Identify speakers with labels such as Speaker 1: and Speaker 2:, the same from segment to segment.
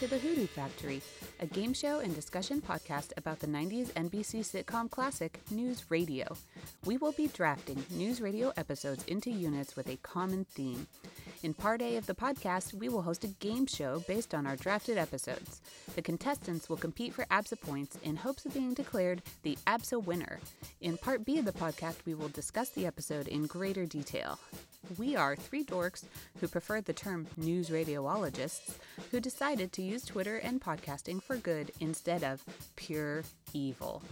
Speaker 1: To the Hoodoo Factory, a game show and discussion podcast about the 90s NBC sitcom classic News Radio. We will be drafting News Radio episodes into units with a common theme. In part A of the podcast, we will host a game show based on our drafted episodes. The contestants will compete for ABSA points in hopes of being declared the ABSA winner. In part B of the podcast, we will discuss the episode in greater detail. We are three dorks who prefer the term news radiologists who decided to use Twitter and podcasting for good instead of pure evil.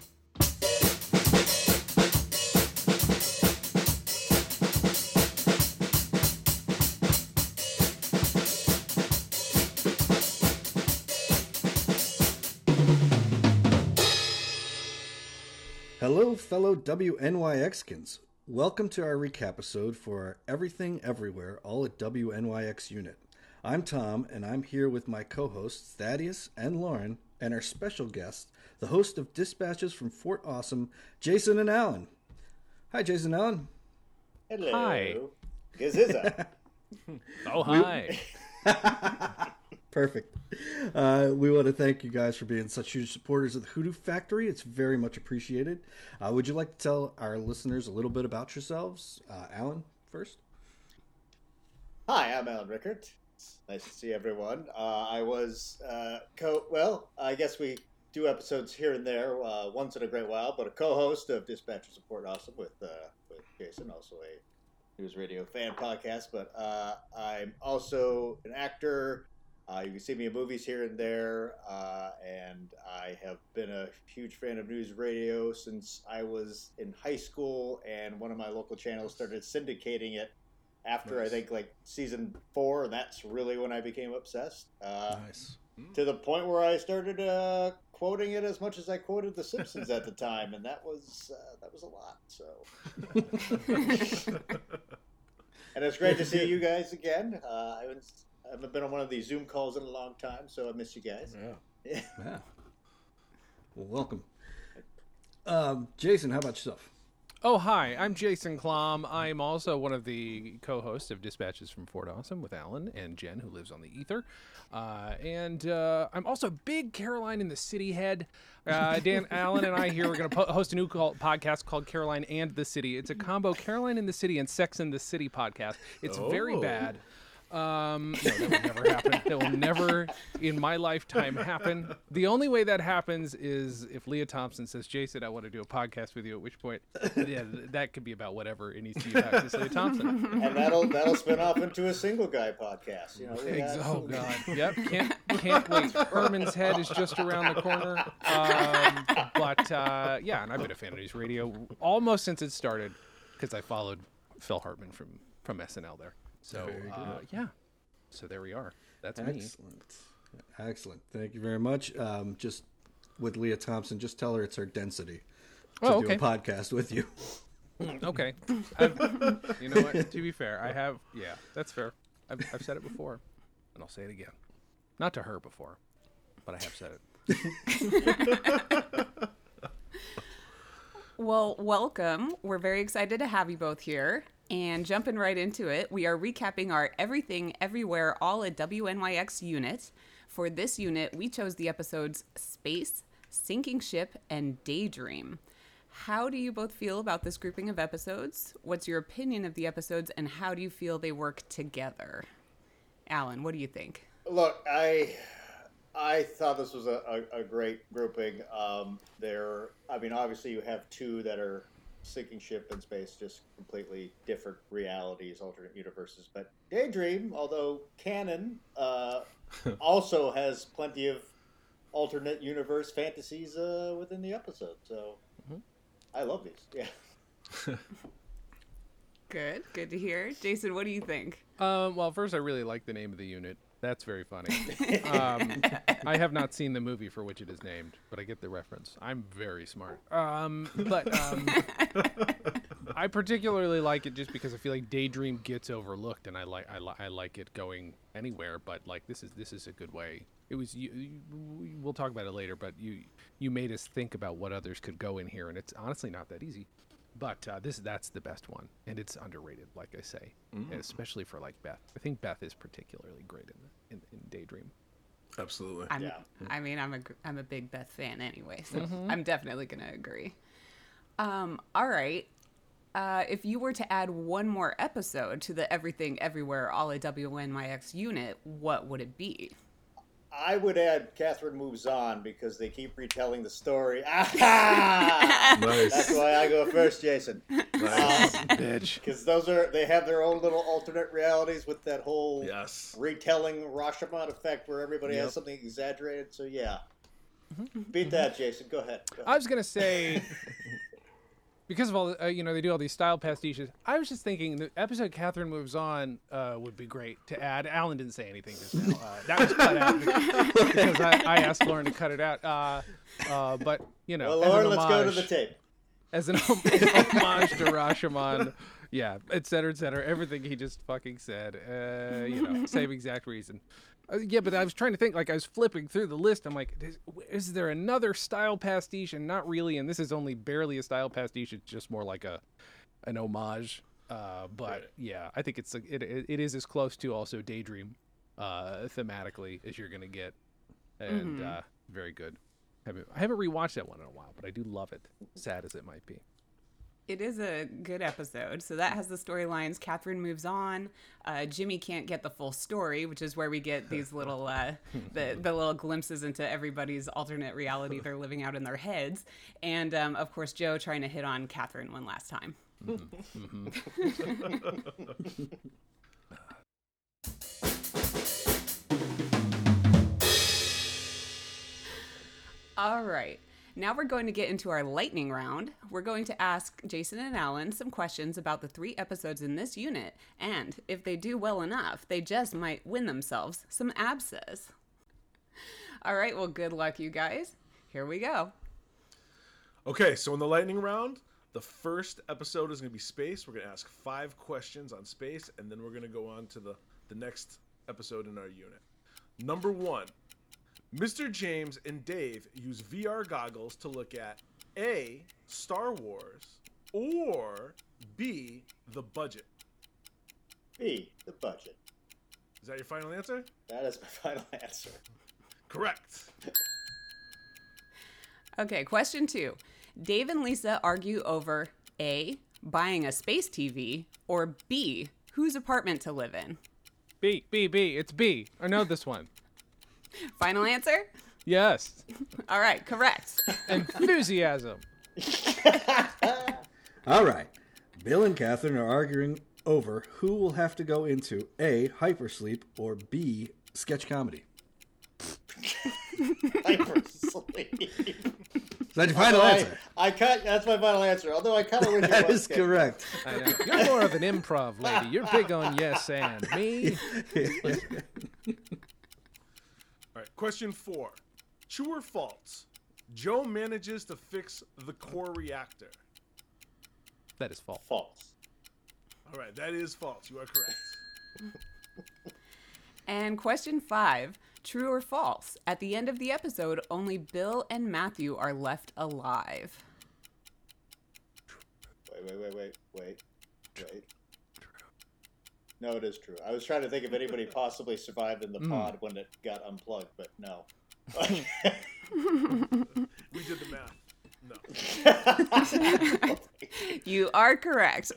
Speaker 2: Hello, fellow WNYXkins. Welcome to our recap episode for our Everything Everywhere All at WNYX unit. I'm Tom, and I'm here with my co hosts, Thaddeus and Lauren, and our special guest, the host of Dispatches from Fort Awesome, Jason and Allen. Hi, Jason and Allen.
Speaker 3: Hello.
Speaker 4: Hi.
Speaker 3: Gaziza.
Speaker 4: Oh, hi.
Speaker 2: Perfect. Uh, we want to thank you guys for being such huge supporters of the Hoodoo Factory. It's very much appreciated. Uh, would you like to tell our listeners a little bit about yourselves? Uh, Allen, first.
Speaker 3: Hi, I'm Allen Rueckert. It's nice to see everyone. Uh, I was uh, co. Well, I guess we do episodes here and there uh, once in a great while, but a co-host of Dispatches from Fort Awesome with with Jason, also a news radio fan podcast. But I'm also an actor. Uh, you can see me in movies here and there, uh, and I have been a huge fan of news radio since I was in high school, and one of my local channels started syndicating it after I think like season four, and that's really when I became obsessed. Uh,
Speaker 2: nice.
Speaker 3: To the point where I started uh, quoting it as much as I quoted The Simpsons at the time, and that was uh, that was a lot. So, and it's great to see you guys again. Uh, I haven't I haven't been on one of these Zoom calls in a long time, so I miss you guys.
Speaker 2: Yeah. Yeah. Well, welcome. Um, Jason, how about yourself?
Speaker 4: Oh, hi. I'm Jason Klamm. I'm also one of the co hosts of Dispatches from Fort Awesome with Allen and Jen, who lives on the ether. Uh, and uh, I'm also a big Caroline in the City head. Uh, Dan Allen and I here are going to po- host a new call- podcast called Caroline and the City. It's a combo Caroline in the City and Sex in the City podcast. It's very
Speaker 2: Oh.
Speaker 4: bad. Um, no, that will never happen. That will never in my lifetime happen. The only way that happens is if Lea Thompson says, Jason, I want to do a podcast with you, at which point, yeah, that could be about whatever it needs to be about. It's Lea Thompson.
Speaker 3: And that'll that'll spin off into a single guy podcast. You know, got-
Speaker 4: oh, God. Yep. Can't, can't wait. Herman's head is just around the corner. Um, but, uh, yeah, and I've been a fan of news radio almost since it started because I followed Phil Hartman from, from SNL there. So, uh, yeah. So there we are. That's me.
Speaker 2: Excellent. Excellent. Thank you very much. Um, just with Lea Thompson, just tell her it's her density to
Speaker 4: Oh,
Speaker 2: do a podcast with you.
Speaker 4: Okay. I've, you know what? To be fair, I have. Yeah, that's fair. I've, I've said it before, and I'll say it again. Not to her before, but I have said it.
Speaker 1: Well, welcome. We're very excited to have you both here. And jumping right into it, we are recapping our Everything Everywhere All at WNYX unit. For this unit, we chose the episodes Space, Sinking Ship, and Daydream. How do you both feel about this grouping of episodes? What's your opinion of the episodes, and how do you feel they work together? Allen, what do you think?
Speaker 3: Look, I I thought this was a, a, a great grouping. Um, there, I mean, obviously you have two that are sinking ship in space, just completely different realities, alternate universes. But Daydream, although canon, uh, also has plenty of alternate universe fantasies uh, within the episode. So I love these. Yeah.
Speaker 1: Good, good to hear. Jason, what do you think?
Speaker 4: Um, well, first, I really like the name of the unit. That's very funny. Um, I have not seen the movie for which it is named, but I get the reference. I'm very smart. Um, but um, I particularly like it just because I feel like Daydream gets overlooked, and I like I, li- I like it going anywhere. But like this is this is a good way. It was you, you. we- We'll talk about it later, but you you made us think about what others could go in here, and it's honestly not that easy. But uh, this that's the best one, and it's underrated, like I say,
Speaker 2: Mm.
Speaker 4: especially for like Beth. I think Beth is particularly great in the, in, in Daydream.
Speaker 5: Absolutely.
Speaker 6: I'm,
Speaker 3: Yeah.
Speaker 6: I mean, I'm a gr- I'm a big Beth fan anyway, so I'm definitely gonna agree. Um, all right. Uh, if you were to add one more episode to the Everything Everywhere All at WNYX unit, what would it be?
Speaker 3: I would add Catherine moves on because they keep retelling the story. Ah!
Speaker 5: Nice.
Speaker 3: That's why I go first, Jason.
Speaker 5: Nice.
Speaker 4: Bitch.
Speaker 3: Because those are they have their own little alternate realities with that whole
Speaker 5: yes.
Speaker 3: retelling Rashomon effect where everybody
Speaker 5: Yep.
Speaker 3: has something exaggerated. So yeah, beat that, Jason. Go ahead. Go
Speaker 4: I was gonna say because of all the, uh, you know they do all these style pastiches. I was just thinking the episode Catherine moves on uh, would be great to add. Allen didn't say anything just now. Uh, that was cut out because I, I asked Lauren to cut it out. Uh, uh, but you know,
Speaker 3: Well,
Speaker 4: as
Speaker 3: Lauren,
Speaker 4: an
Speaker 3: let's go to the
Speaker 4: homage-
Speaker 3: tape.
Speaker 4: as an homage to Rashomon. Yeah, et cetera, et cetera. Everything he just fucking said. Uh, you know, same exact reason. Uh, yeah, but I was trying to think. Like I was flipping through the list. I'm like, is, is there another style pastiche? And not really. And this is only barely a style pastiche. It's just more like a an homage. Uh, but
Speaker 5: Right.
Speaker 4: yeah, I think it's it, it it is as close to also Daydream uh, thematically as you're gonna get, and
Speaker 6: Mhm.
Speaker 4: uh, very good. Haven't, I haven't rewatched that one in a while, but I do love it. Sad as it might be.
Speaker 6: It is a good episode. So that has the storylines. Catherine moves on. Uh, Jimmy can't get the full story, which is where we get these little uh, the the little glimpses into everybody's alternate reality they're living out in their heads. And um, of course, Joe trying to hit on Catherine one last time. All right. Now we're going to get into our lightning round. We're going to ask Jason and Allen some questions about the three episodes in this unit, and if they do well enough, they just might win themselves some abscess. All right, well, good luck, you guys. Here we go.
Speaker 5: Okay, so in the lightning round, the first episode is going to be space. We're going to ask five questions on space, and then we're going to go on to the, the next episode in our unit. Number one Mr. James and Dave use VR goggles to look at A. Star Wars or B. The budget.
Speaker 3: B, the budget.
Speaker 5: Is that your final answer?
Speaker 3: That is my final answer.
Speaker 5: Correct.
Speaker 6: Okay, question two. Dave and Lisa argue over A, buying a space TV, or B, whose apartment to live in.
Speaker 4: B, B, B. It's B. I know this one.
Speaker 6: Final answer?
Speaker 4: Yes.
Speaker 6: All right, correct.
Speaker 4: Enthusiasm.
Speaker 2: All right. Bill and Catherine are arguing over who will have to go into A. Hypersleep or B. Sketch comedy.
Speaker 3: Hypersleep.
Speaker 2: Is that your final
Speaker 3: I,
Speaker 2: answer?
Speaker 3: I cut. That's my final answer. Although I kind of wish it
Speaker 2: That
Speaker 3: was
Speaker 2: is
Speaker 3: sketch.
Speaker 2: correct.
Speaker 4: I know. You're more of an improv lady. You're big on yes and me.
Speaker 5: All right, question four. True or false? Joe manages to fix the core reactor.
Speaker 4: That is false.
Speaker 3: False.
Speaker 5: All right, that is false. You are correct.
Speaker 6: And question five true or false? At the end of the episode, only Bill and Matthew are left alive.
Speaker 3: Wait, wait, wait, wait, wait, wait. No, it is true. I was trying to think if anybody possibly survived in the hmm. pod when it got unplugged, but no.
Speaker 5: We did the math. No.
Speaker 6: You are correct.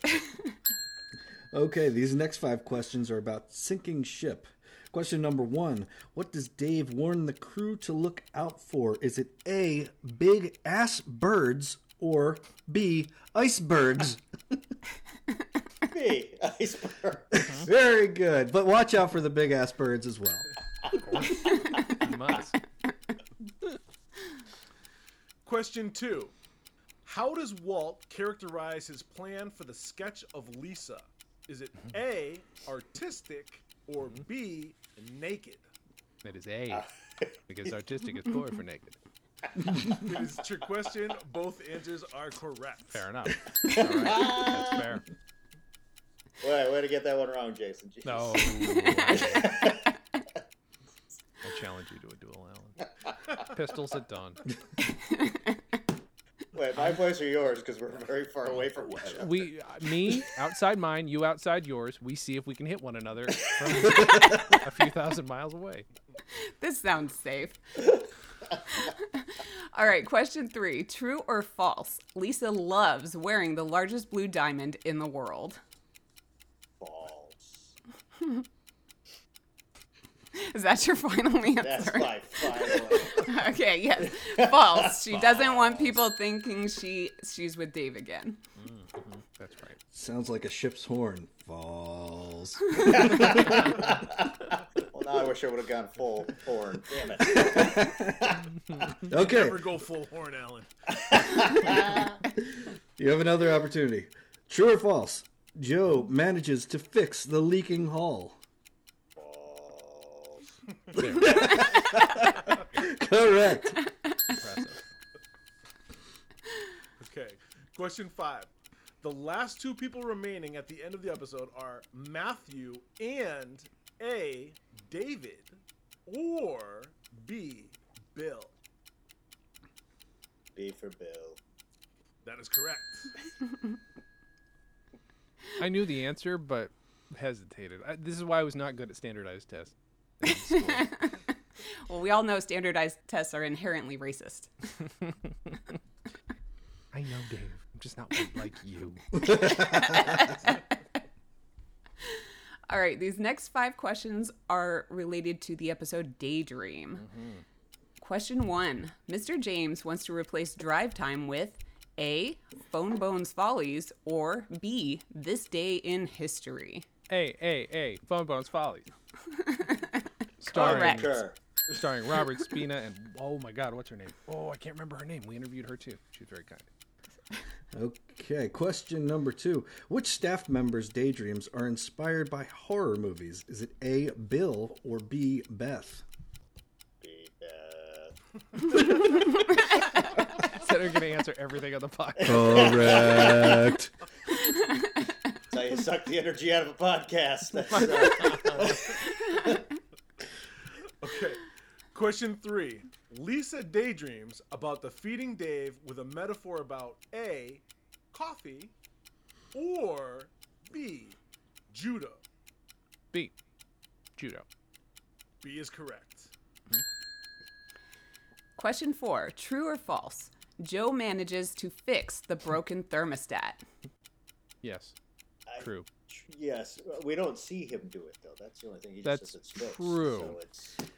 Speaker 2: Okay, these next five questions are about sinking ship. Question number one What does Dave warn the crew to look out for? Is it A, big ass birds, or B, icebergs?
Speaker 3: B, iceberg.
Speaker 2: Very good. But watch out for the big ass birds as well.
Speaker 4: You must.
Speaker 5: Question two. How does Walt characterize his plan for the sketch of Lisa? Is it mm-hmm. A, artistic, or mm-hmm. B, naked?
Speaker 4: That is A. Ah. Because artistic is poor for naked.
Speaker 5: It is a trick question. Both answers are correct.
Speaker 4: Fair enough. All right. That's fair.
Speaker 3: Way, way to get that one wrong, Jason. Jeez.
Speaker 4: No. I challenge you to a duel, Allen. Pistols at dawn.
Speaker 3: Wait, my voice or yours? Because we're very far away from each other.
Speaker 4: We, uh, me outside mine, you outside yours. We see if we can hit one another from a few thousand miles away.
Speaker 6: this sounds safe. All right, question three. True or false? Lisa loves wearing the largest blue diamond in the world.
Speaker 3: False.
Speaker 6: Is that your final answer?
Speaker 3: That's my final.
Speaker 6: okay, yes. False. She doesn't want people thinking she she's with Dave again. Mm-hmm.
Speaker 4: That's right.
Speaker 2: Sounds like a ship's horn. Falls.
Speaker 3: well, now I wish I would have gone full horn. Damn it.
Speaker 2: Okay,
Speaker 5: Never go full horn, Allen.
Speaker 2: you have another opportunity. True or false? Joe manages to fix the leaking hull.
Speaker 3: False.
Speaker 2: Correct.
Speaker 4: Impressive.
Speaker 5: Okay. Question five. The last two people remaining at the end of the episode are Matthew and A. David or B. Bill.
Speaker 3: B for Bill.
Speaker 5: That is correct.
Speaker 4: I knew the answer, but hesitated. I, this is why I was not good at standardized tests.
Speaker 6: Well, we all know standardized tests are inherently racist.
Speaker 4: I know, Dave. I'm just not like you.
Speaker 6: All right, these next five questions are related to the episode Daydream. Mm-hmm. Question one Mr. James wants to replace drive time with A. Phone Bones Follies or B. This Day in History.
Speaker 4: A, A, A. Phone Bones Follies. starring,
Speaker 6: Correct.
Speaker 4: Starring Robert Spina and oh my God, what's her name? Oh, I can't remember her name. We interviewed her too. She was very kind.
Speaker 2: Okay, question number two. Which staff members' daydreams are inspired by horror movies? Is it A. Bill or B. Beth?
Speaker 3: B Beth.
Speaker 4: Said I'm gonna answer everything on the podcast.
Speaker 2: Correct.
Speaker 3: That's how you suck the energy out of a podcast. That's, uh,
Speaker 5: Okay. Question three. Lisa daydreams about defeating Dave with a metaphor about A. Coffee or B. Judo.
Speaker 4: B. Judo.
Speaker 5: B is correct.
Speaker 6: Question four True or false? Joe manages to fix the broken thermostat.
Speaker 4: Yes.
Speaker 3: I-
Speaker 4: True.
Speaker 3: yes, we don't see him do it though. That's the only thing. He just
Speaker 4: That's
Speaker 3: says it's fixed,
Speaker 4: true.
Speaker 3: So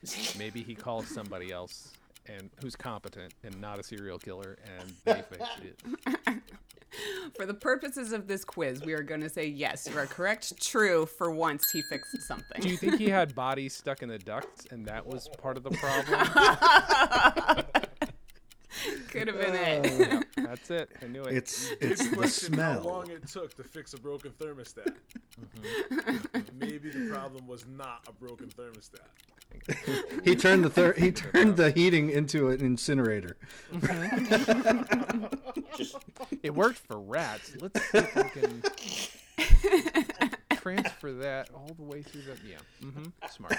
Speaker 3: it's
Speaker 4: Maybe he calls somebody else and who's competent and not a serial killer, and they fix it.
Speaker 6: For the purposes of this quiz, we are going to say yes, you are correct. True, for once he fixed something.
Speaker 4: Do you think he had bodies stuck in the ducts, and that was part of the problem?
Speaker 6: Could have been it.
Speaker 4: Yep, that's it. I knew it.
Speaker 2: It's
Speaker 5: Good
Speaker 2: it's the
Speaker 5: smell. how long it took to fix a broken thermostat. Maybe the problem was not a broken thermostat.
Speaker 2: He turned the ther- he turned the heating into an incinerator.
Speaker 3: just
Speaker 4: It worked for rats. Let's see if we can transfer that all the way through the. Yeah. Mm-hmm. Smart.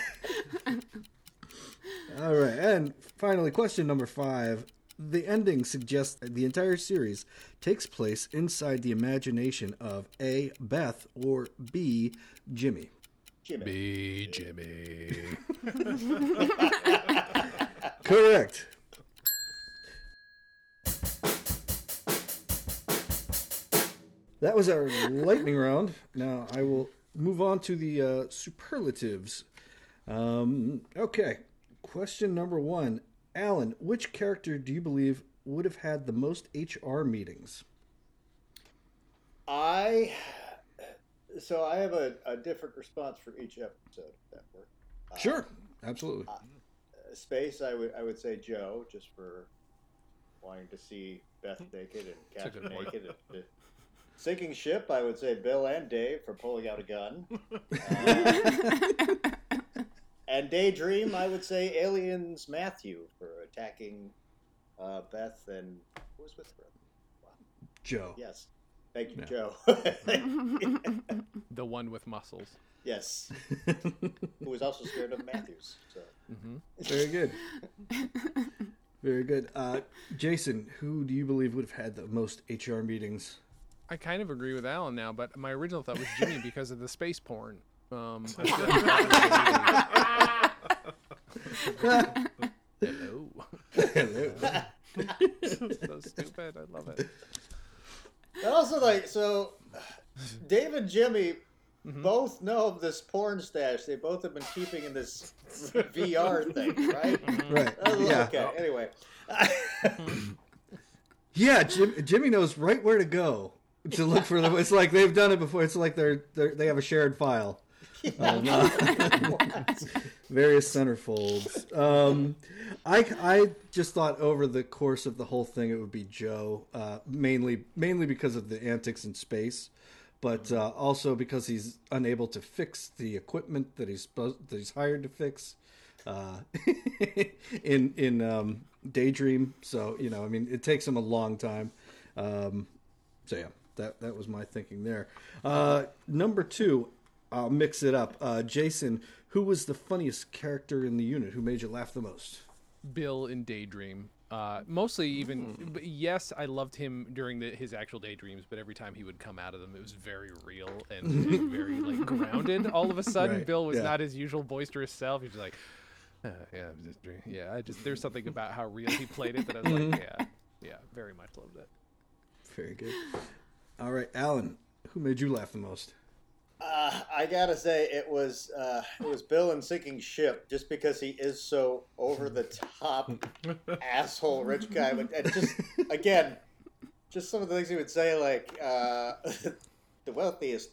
Speaker 2: All right, and finally, question number five. The ending suggests that the entire series takes place inside the imagination of A. Beth or B. Jimmy.
Speaker 3: Jimmy.
Speaker 4: B. Jimmy.
Speaker 2: Correct. That was our lightning round. Now I will move on to the uh, superlatives. Um, okay, question number one. Alan, which character do you believe would have had the most HR meetings?
Speaker 3: I so I have a, a different response for each episode. If that work.
Speaker 2: Sure, absolutely.
Speaker 3: Uh, Space, I would I would say Joe, just for wanting to see Beth naked and
Speaker 4: That's
Speaker 3: Captain naked. And, uh, sinking ship, I would say Bill and Dave for pulling out a gun. And Daydream, I would say Aliens Matthew for attacking uh, Beth and who was with her? Wow.
Speaker 2: Joe.
Speaker 3: Yes, thank you,
Speaker 2: Yeah.
Speaker 3: Joe.
Speaker 4: The one with muscles.
Speaker 3: yes, who was also scared of Matthews. So.
Speaker 2: Very good. Very good. Uh, Jason, who do you believe would have had the most HR meetings?
Speaker 4: I kind of agree with Allen now, but my original thought was Jimmy because of the space porn. Um, I feel like that was the Hello.
Speaker 2: Hello.
Speaker 4: so stupid. I love it.
Speaker 3: And also, like, so Dave and Jimmy
Speaker 4: Mm-hmm.
Speaker 3: both know of this porn stash they both have been keeping in this VR thing, right?
Speaker 2: Right.
Speaker 3: Oh,
Speaker 2: Yeah.
Speaker 3: Okay. Anyway.
Speaker 2: Yeah, Jim, Jimmy knows right where to go to look for them. It's like they've done it before. It's like they're, they're they have a shared file. Um, various centerfolds. Um, I I just thought over the course of the whole thing it would be Joe, uh, mainly mainly because of the antics in space, but uh, also because he's unable to fix the equipment that he's supposed that he's hired to fix. Uh, in in um, Daydream, so you know, I mean, it takes him a long time. Um, so yeah, that that was my thinking there. Uh, number two, I'll mix it up. Uh, Jason, who was the funniest character in the unit? Who made you laugh the most?
Speaker 4: Bill in Daydream. Uh, mostly even, but yes, I loved him during the, his actual daydreams, but every time he would come out of them, it was very real and, and very like grounded. All of a sudden,
Speaker 2: Right,
Speaker 4: Bill was
Speaker 2: yeah.
Speaker 4: not his usual boisterous self. he was like, uh, yeah, I'm just dream- yeah. I just there's something about how real he played it that I was like, yeah, yeah, very much loved it.
Speaker 2: Very good. All right, Allen, who made you laugh the most?
Speaker 3: Uh, I gotta say it was uh, it was Bill in Sinking Ship just because he is so over the top asshole rich guy. But and just again, just some of the things he would say like uh, the wealthiest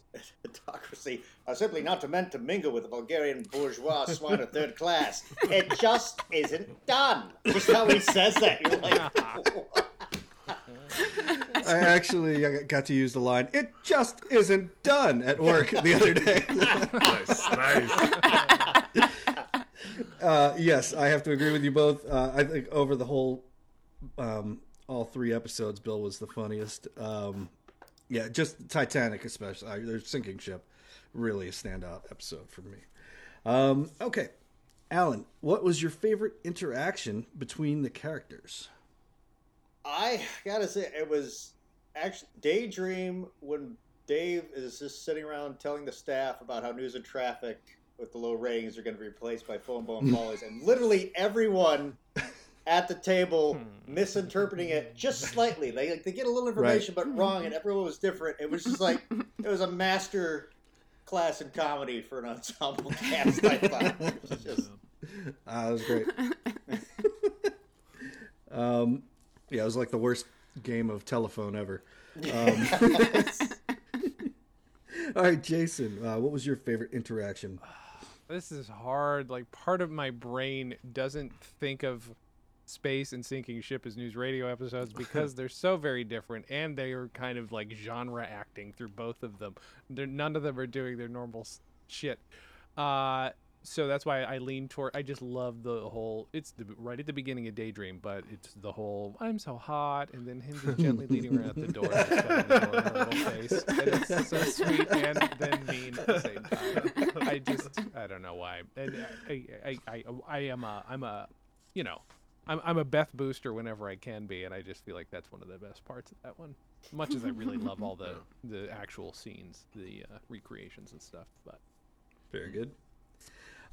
Speaker 3: autocracy are simply not meant to mingle with the Bulgarian bourgeois swine of third class. It just isn't done. Just how he says that, you're like.
Speaker 2: I actually got to use the line "It just isn't done" at work the other day.
Speaker 5: nice, nice.
Speaker 2: Uh, yes, I have to agree with you both. Uh, I think over the whole, um, all three episodes, Bill was the funniest. Um, yeah, just Titanic, especially. Uh, their sinking ship, really a standout episode for me. Um, okay, Allen, what was your favorite interaction between the characters?
Speaker 3: I gotta say, it was actually Daydream when Dave is just sitting around telling the staff about how news and traffic with the low ratings are going to be replaced by phone bone Follies, and literally everyone at the table misinterpreting it just slightly. They like, they get a little information but wrong, and everyone was different. It was just like it was a master class in comedy for an ensemble cast. I thought. It was just-
Speaker 2: Ah, that was great. um, yeah, it was like the worst game of telephone ever. Um, all right, Jason, uh, what was your favorite interaction?
Speaker 4: This is hard. Like part of my brain doesn't think of space and sinking ship as news radio episodes because they're so very different and they are kind of like genre acting through both of them. They're, none of them are doing their normal shit. Uh, so that's why I lean toward. I just love the whole. It's the, right at the beginning of Daydream, but it's the whole "I'm so hot" and then him just gently leading her out the door, just shutting the her little face, and it's so sweet and then mean at the same time. I just I don't know why. And I I, I, I am a I'm a you know I'm I'm a Beth booster whenever I can be, and I just feel like that's one of the best parts of that one. Much as I really love all the the actual scenes, the uh, recreations and stuff, but
Speaker 2: Very good.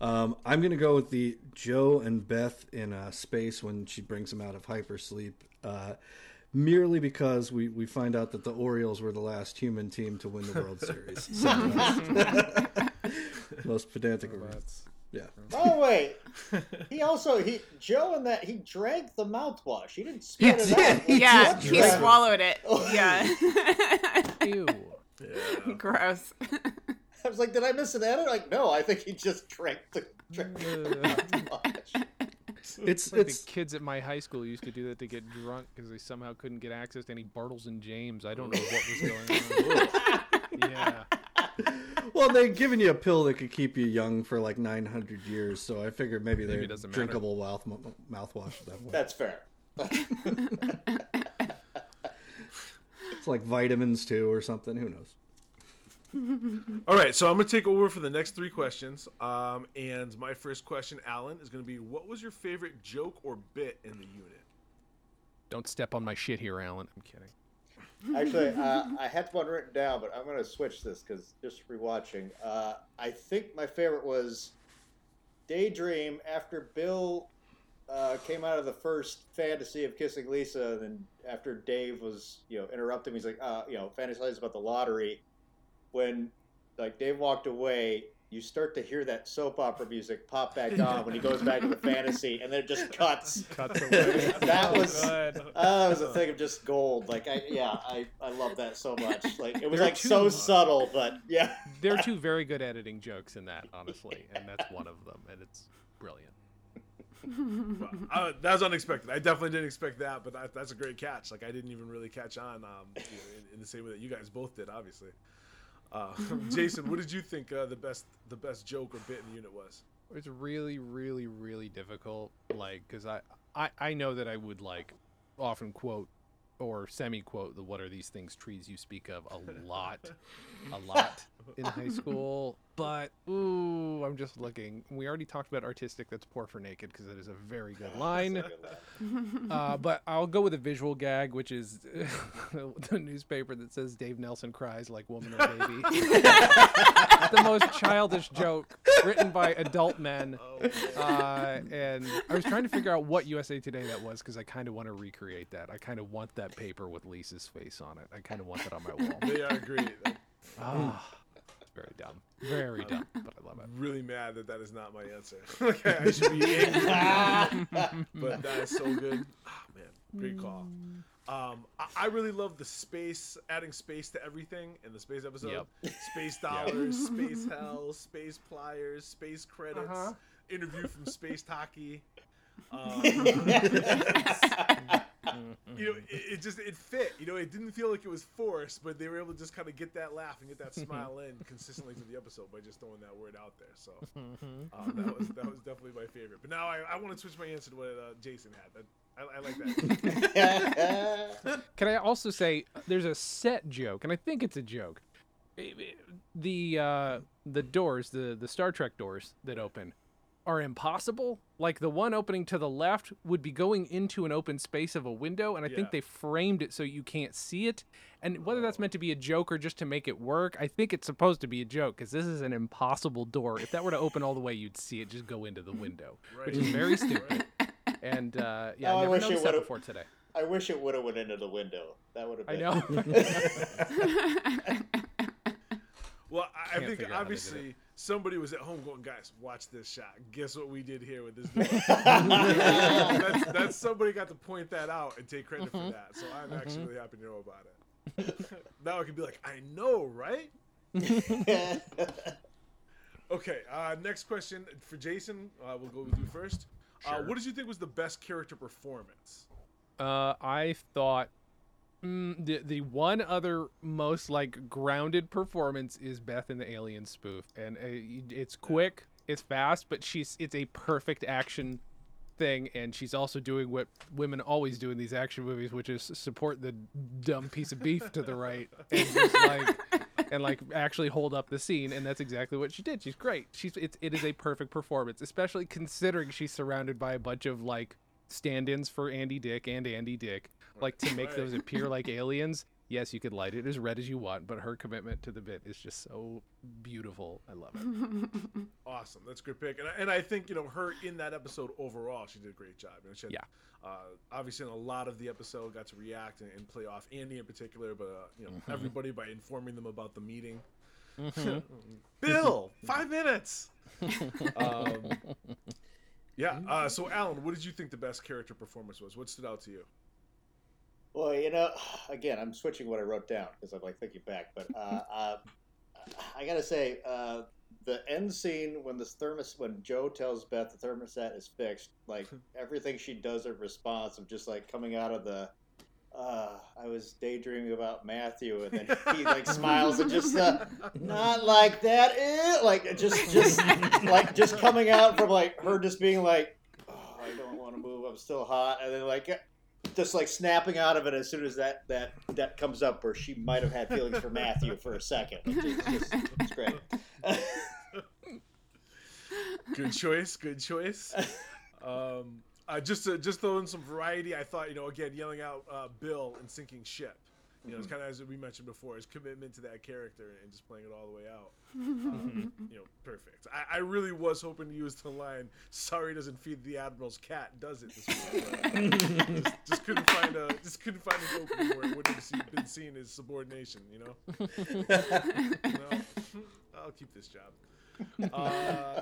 Speaker 2: Um, I'm going to go with the Joe and Beth in uh, space when she brings him out of hypersleep, uh, merely because we, we find out that the Orioles were the last human team to win the World Series. So, uh, most pedantic of
Speaker 4: that's
Speaker 2: Yeah.
Speaker 3: Oh wait, he also he Joe and that he drank the mouthwash. He didn't spit it out. Like,
Speaker 1: Yeah,
Speaker 3: what
Speaker 1: he
Speaker 3: drank-
Speaker 1: swallowed it.
Speaker 3: Oh.
Speaker 1: Yeah.
Speaker 4: ew.
Speaker 5: Yeah.
Speaker 1: Gross.
Speaker 3: I was like, did I miss an edit? Like, no, I think he just drank the drank the mouthwash.
Speaker 2: It's
Speaker 4: Like
Speaker 2: it's
Speaker 4: the kids at my high school used to do that to get drunk because they somehow couldn't get access to any Bartles and James. I don't know what was going on. yeah,
Speaker 2: well they've given you a pill that could keep you young for like 900 years, so I figured maybe
Speaker 4: Maybe
Speaker 2: they're
Speaker 4: it doesn't
Speaker 2: drinkable mouth mouthwash at that point.
Speaker 3: That's fair.
Speaker 2: It's like vitamins too or something. Who knows?
Speaker 5: All right, so I'm gonna take over for the next three questions. Um, and my first question, Allen, is gonna be: What was your favorite joke or bit in the unit?
Speaker 4: don't step on my shit here, Allen. I'm kidding.
Speaker 3: Actually, uh, I had one written down, but I'm going to switch this because just rewatching. Uh, I think my favorite was Daydream after Bill uh, came out of the first fantasy of kissing Lisa, and then after Dave was you know interrupting, he's like, uh, you know, fantasizes about the lottery. When like Dave walked away, you start to hear that soap opera music pop back on when he goes back to the fantasy, and then it just cuts.
Speaker 4: Cuts away.
Speaker 3: that was
Speaker 4: good.
Speaker 3: uh, that was a thing of just gold. Like I yeah, I I love that so much. Like it was
Speaker 4: There are
Speaker 3: like so
Speaker 4: two-
Speaker 3: subtle, but yeah.
Speaker 4: There are two very good editing jokes in that, honestly, and that's one of them, and it's brilliant.
Speaker 5: Well, uh, that was unexpected. I definitely didn't expect that, but that, that's a great catch. Like I didn't even really catch on um, you know, in, in the same way that you guys both did, obviously. Uh, Jason, what did you think uh, the best the best joke or bit in the unit was?
Speaker 4: It's really, really, really difficult. Like, because I, I, I know that I would like often quote or semi quote the "What are these things trees you speak of?" a lot, a lot in high school. But ooh, I'm just looking. We already talked about artistic. That's poor for naked because it is a very good line. Uh, but I'll go with a visual gag, which is the newspaper that says Dave Nelson cries like woman or baby. the most childish joke written by adult men. Uh, and I was trying to figure out what USA Today that was because I kind of want to recreate that. I kind of want that paper with Lisa's face on it. I kind of want that on my wall.
Speaker 5: They are. I'm
Speaker 4: Ah, it's very dumb. Very dumb, but I love it.
Speaker 5: really mad that that is not my answer. like, I should be angry, but that is so good. Ah, man, great call. Um, I, I really love the space, adding space to everything in the space episode. Yep. Space dollars, space hell, space pliers, space credits,
Speaker 4: Uh-huh.
Speaker 5: interview from Space Taki. Um. You know, it, it just it fit. You know, it didn't feel like it was forced, but they were able to just kind of get that laugh and get that smile in consistently through the episode by just throwing that word out there. So um, that was that was definitely my favorite. But now I, I want to switch my answer to what uh, Jason had. That, I, I like that.
Speaker 4: Can I also say there's a set joke, and I think it's a joke. The uh, the doors, the the Star Trek doors that open, are impossible. Like the one opening to the left would be going into an open space of a window, and I
Speaker 5: Yeah.
Speaker 4: think they framed it so you can't see it. And whether that's meant to be a joke or just to make it work, I think it's supposed to be a joke because this is an impossible door. If that were to open all the way, you'd see it just go into the window, which is very stupid. And uh, yeah,
Speaker 3: Oh, I
Speaker 4: I never
Speaker 3: wish it
Speaker 4: noticed that
Speaker 3: would've-
Speaker 4: before today.
Speaker 3: I wish it would have went into the window. That would have
Speaker 4: I
Speaker 3: been.
Speaker 4: know.
Speaker 5: Well, I, I think
Speaker 4: figure how they did
Speaker 5: obviously somebody was at home going, guys, watch this shot. Guess what we did here with this? Door? that's, that's somebody got to point that out and take credit
Speaker 4: Mm-hmm.
Speaker 5: for that. So I'm actually really happy to know about it. now I can be like, I know, right? Okay. Uh, next question for Jason. Uh, we'll go with you first. Uh,
Speaker 4: Sure.
Speaker 5: what did you think was the best character performance?
Speaker 4: Uh, I thought mm, the the one other most like grounded performance is Beth in the Alien spoof, and uh, it's quick, it's fast, but she's it's a perfect action thing, and she's also doing what women always do in these action movies, which is support the dumb piece of beef to the right, and just like and like actually hold up the scene, and that's exactly what she did. She's great. She's it's it is a perfect performance, especially considering she's surrounded by a bunch of like stand-ins for Andy Dick and Andy Dick, like to make
Speaker 5: Right.
Speaker 4: those appear like aliens. Yes, you could light it as red as you want, but her commitment to the bit is just so beautiful. I love it.
Speaker 5: Awesome. That's a good pick. And I, and I think, you know, her in that episode overall, she did a great job. You know, she had,
Speaker 4: Yeah.
Speaker 5: Uh, obviously, in a lot of the episode, got to react and, and play off Andy in particular, but, uh, you know,
Speaker 4: Mm-hmm.
Speaker 5: everybody by informing them about the meeting. Bill, five minutes. um, yeah. Uh, so, Allen, what did you think the best character performance was? What stood out to you?
Speaker 3: Well, you know, again, I'm switching what I wrote down because I'm like thinking back, but uh, uh, I gotta say, uh, the end scene when the thermos, when Joe tells Beth the thermostat is fixed, like everything she does in response of just like coming out of the, uh, I was daydreaming about Matthew, and then he like smiles and just uh, not like that, eh? like just just like just coming out from like her just being like, oh, I don't want to move, I'm still hot, and then like just like snapping out of it as soon as that that that comes up where she might have had feelings for Matthew for a second. It's, just, it's great.
Speaker 5: Good choice. Good choice. Um, uh, just to just throw in some variety, I thought you know again yelling out uh, Bill and sinking ship. You know, it's kind of as we mentioned before, his commitment to that character and just playing it all the way out. Um, you know, perfect. I, I really was hoping to use the line, "Sorry doesn't feed the admiral's cat, does it?" This week, but, just, just couldn't find a just couldn't find an opening where it wouldn't have been seen as subordination. You know. you know? I'll keep this job. Uh,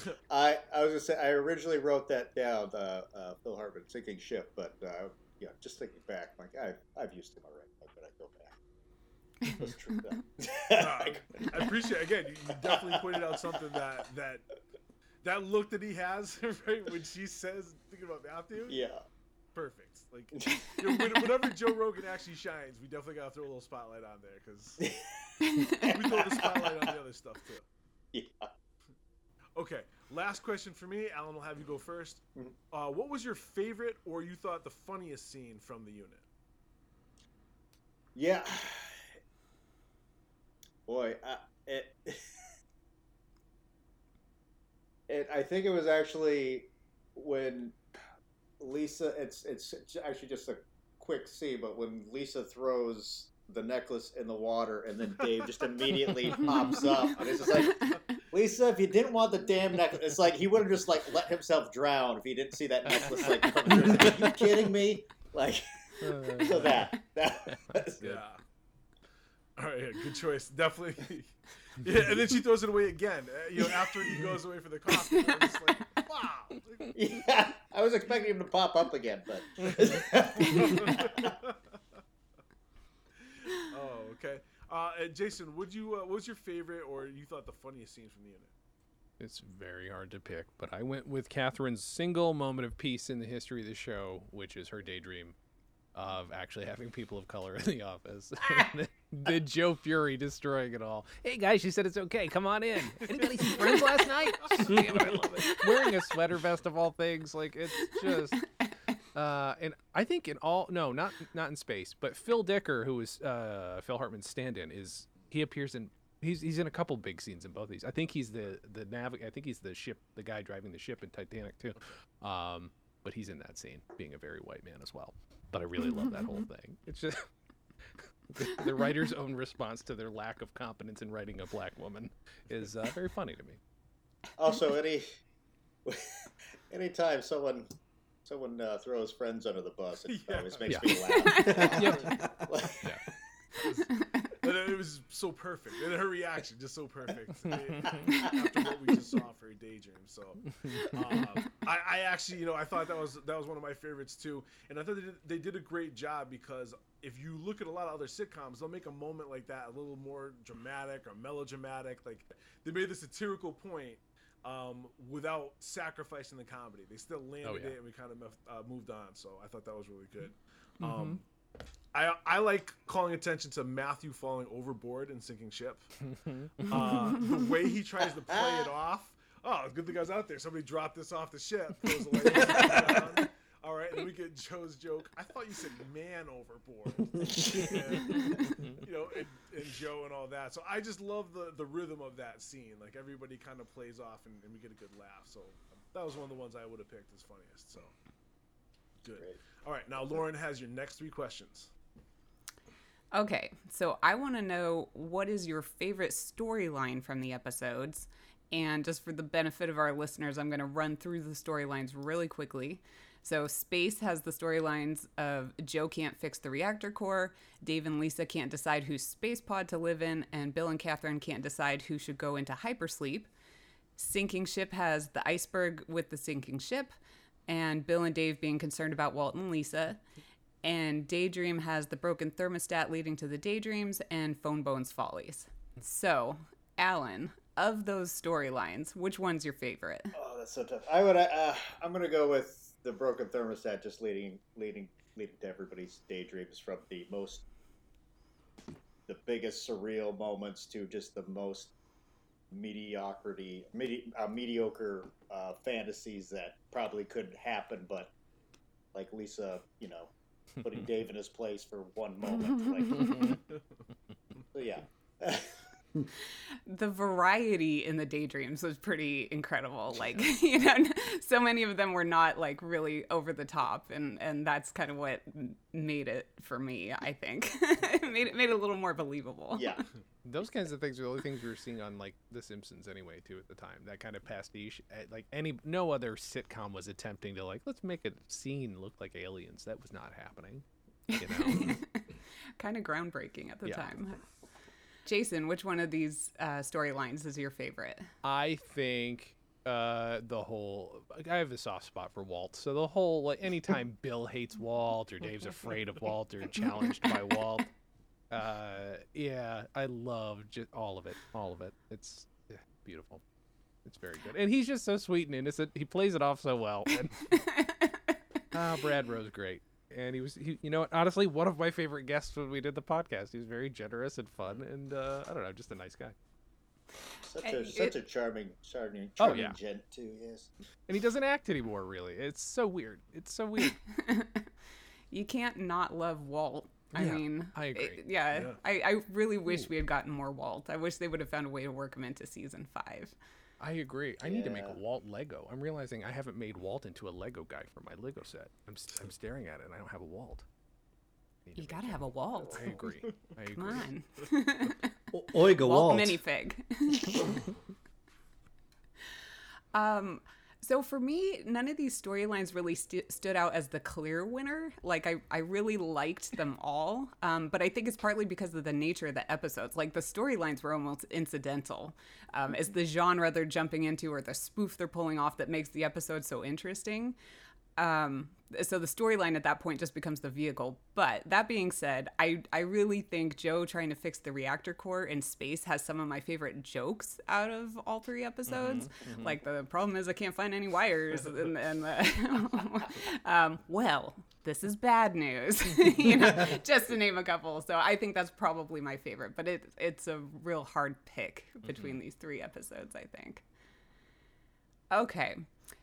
Speaker 3: I I was gonna say I originally wrote that down, uh, uh, Phil Hartman sinking ship, but uh, yeah, just thinking back, like I've I've used him already. Why could I go back? That's true.
Speaker 5: uh, I appreciate again. You, you definitely pointed out something that that that look that he has right when she says thinking about Matthew.
Speaker 3: yeah.
Speaker 5: Perfect. Like you know, when- whenever Joe Rogan actually shines, we definitely gotta throw a little spotlight on there because we throw the spotlight on the other stuff too.
Speaker 3: Yeah.
Speaker 5: Okay, last question for me. Allen will have you go 1st
Speaker 3: Mhm.
Speaker 5: Uh, what was your favorite or you thought the funniest scene from the unit?
Speaker 3: Yeah. Boy, I, it, it. I think it was actually when Lisa. It's it's actually just a quick scene, but when Lisa throws the necklace in the water, and then Dave just immediately pops up, and it's just like. Lisa, if you didn't want the damn necklace, it's like he would have just like let himself drown if he didn't see that necklace. Like, are you kidding me? Like, so that that was-
Speaker 5: Yeah. All right, yeah, good choice. Definitely. Yeah, and then she throws it away again. Uh, you know, after he goes away for the coffee. I'm just like, wow.
Speaker 3: Yeah, I was expecting him to pop up again, but
Speaker 5: oh, okay. Uh, Jason, would you? Uh, what was your favorite, or you thought the funniest scene from the unit?
Speaker 4: It's very hard to pick, but I went with Catherine's single moment of peace in the history of the show, which is her daydream of actually having people of color in the office. the, the Joe Fury destroying it all. Hey guys, she said it's okay. Come on in. Anybody see Friends last night? Damn I love it. Wearing a sweater vest of all things, like it's just. Uh, and I think in all no, not not in space, but Phil Dicker, who is uh, Phil Hartman's stand-in, is he appears in he's he's in a couple big scenes in both these. I think he's the the nav. I think he's the ship, the guy driving the ship in Titanic too. Um, but he's in that scene, being a very white man as well. But I really love that whole thing. It's just the, the writer's own response to their lack of competence in writing a black woman is uh, very funny to me.
Speaker 3: also any anytime someone someone uh, throws friends under the bus, it
Speaker 5: Yeah.
Speaker 3: always makes
Speaker 4: Yeah.
Speaker 3: me laugh.
Speaker 4: Yep.
Speaker 3: Like,
Speaker 5: But it was so perfect, and her reaction just so perfect after what we just saw for her daydream. So, um, I, I actually, you know, I thought that was that was one of my favorites too, and I thought they did, they did a great job because if you look at a lot of other sitcoms, they'll make a moment like that a little more dramatic or melodramatic. Like they made the satirical point um, without sacrificing the comedy. They still landed
Speaker 4: Oh, yeah.
Speaker 5: it, and we kind of uh, moved on. So I thought that was really good. Um, I I like calling attention to Matthew falling overboard and sinking ship. Uh, the way he tries to play it off. Oh, good thing I was out there. Somebody dropped this off the ship. Throws the light down. All right, and then we get Joe's joke. I thought you said man overboard. And, you know, and, and Joe and all that. So I just love the the rhythm of that scene. Like everybody kind of plays off, and, and we get a good laugh. So um, that was one of the ones I would have picked as funniest. So good.
Speaker 3: Great.
Speaker 5: All right, now Lauren has your next three questions.
Speaker 1: Okay, so I want to know what is your favorite storyline from the episodes? And just for the benefit of our listeners, I'm going to run through the storylines really quickly. So, Space has the storylines of Joe can't fix the reactor core, Dave and Lisa can't decide whose space pod to live in, and Bill and Catherine can't decide who should go into hypersleep. Sinking Ship has the iceberg with the sinking ship, and Bill and Dave being concerned about Walt and Lisa. And Daydream has the broken thermostat leading to the daydreams and Phone Bones Follies. So, Allen, of those storylines, which one's your favorite?
Speaker 3: oh, that's so tough. I would. Uh, I'm gonna go with the broken thermostat, just leading, leading, leading to everybody's daydreams from the most, the biggest surreal moments to just the most mediocrity, medi- uh, mediocre uh, fantasies that probably couldn't happen, but like Lisa, you know, putting Dave in his place for one moment. Like, so yeah.
Speaker 6: the variety in the daydreams was pretty incredible. Like, you know, so many of them were not like really over the top, and and that's kind of what made it for me. I think it made it made it a little more believable.
Speaker 3: Yeah.
Speaker 4: Those kinds of things are the only things we were seeing on like The Simpsons anyway, too, at the time. That kind of pastiche, eh, like any no other sitcom was attempting to like let's make a scene look like aliens. That was not happening. You know.
Speaker 6: kind of groundbreaking at the
Speaker 4: Yeah.
Speaker 6: time. Jason, which one of these uh, storylines is your favorite?
Speaker 4: I think uh the whole I have a soft spot for Walt. So the whole like anytime Bill hates Walt or Dave's afraid of Walt or challenged by Walt. Uh yeah, I love just all of it. All of it. It's yeah, beautiful. It's very good. And he's just so sweet and innocent. He plays it off so well. And, ah, Brad Rowe's great. And he was he, you know honestly one of my favorite guests when we did the podcast. He was very generous and fun and uh I don't know, just a nice guy.
Speaker 3: Such
Speaker 6: Hey,
Speaker 3: a
Speaker 6: it-
Speaker 3: such a charming, charming,
Speaker 4: Oh,
Speaker 3: charming
Speaker 4: yeah.
Speaker 3: gent too. Yes.
Speaker 4: And he doesn't act anymore really. It's so weird. It's so weird.
Speaker 6: You can't not love Walt. I
Speaker 4: Yeah,
Speaker 6: mean,
Speaker 4: I agree.
Speaker 6: it- yeah,
Speaker 5: Yeah.
Speaker 6: I, I really wish we had gotten more Walt. I wish they would have found a way to work him into season five.
Speaker 4: I agree. I need to make a Walt Lego. I'm realizing I haven't made Walt into a Lego guy for my Lego set. I'm, s- I'm staring at it and I don't have a Walt. I need to
Speaker 6: You gotta have a Walt.
Speaker 4: I agree. I agree.
Speaker 6: Come on,
Speaker 2: O- Oiga
Speaker 6: Walt
Speaker 2: Walt.
Speaker 6: minifig. um, so for me, none of these storylines really st- stood out as the clear winner. Like I, I really liked them all, um, but I think it's partly because of the nature of the episodes. Like the storylines were almost incidental. Um, it's the genre they're jumping into or the spoof they're pulling off that makes the episode so interesting. Um, so the storyline at that point just becomes the vehicle. But that being said, I I really think Joe trying to fix the reactor core in space has some of my favorite jokes out of all three episodes. Like the problem is I can't find any wires, and, and the, um, well, this is bad news. you know, just to name a couple. So I think that's probably my favorite. But it it's a real hard pick between these three episodes. I think. Okay.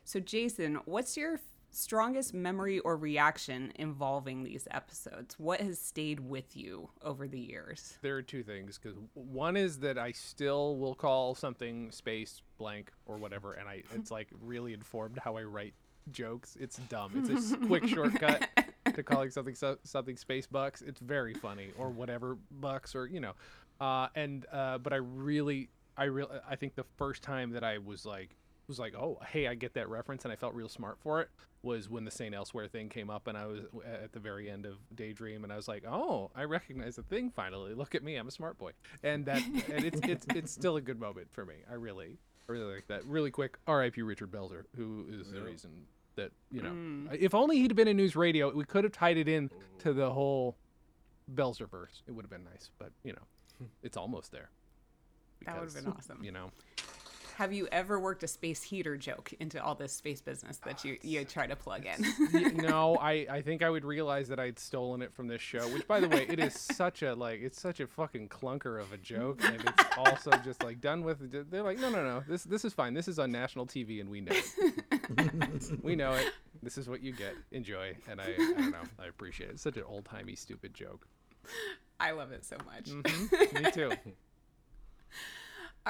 Speaker 6: So, Jason, what's your strongest memory or reaction involving these episodes? What has stayed with you over the years?
Speaker 4: There are two things because one is that I still will call something space blank or whatever, and I it's like really informed how I write jokes. It's dumb. It's a quick shortcut to calling something so, something space bucks. It's very funny or whatever bucks or you know, uh, and uh, but I really I real I think the first time that I was like was like oh hey I get that reference and I felt real smart for it was when the Saint Elsewhere thing came up and I was at the very end of Daydream and I was like oh I recognize the thing finally. Look at me I'm a smart boy. And that and it's it's it's still a good moment for me. I really I really like that. Really quick R.I.P. Richard Belzer who is the reason that you know mm. if only he'd been in NewsRadio we could have tied it in to the whole Belzer verse. It would have been nice but you know hmm. it's almost there.
Speaker 6: That would have been awesome.
Speaker 4: you know
Speaker 6: Have you ever worked a space heater joke into all this space business that you, you try to plug in?
Speaker 4: No, I, I think I would realize that I'd stolen it from this show. Which, by the way, it is such a like it's such a fucking clunker of a joke, and it's also just like done with. They're like, no, no, no, this this is fine. This is on national TV, and we know it. we know it. This is what you get. Enjoy, and I, I don't know. I appreciate it. It's such an old timey stupid joke.
Speaker 6: I love it so much.
Speaker 4: Mhm, Me too.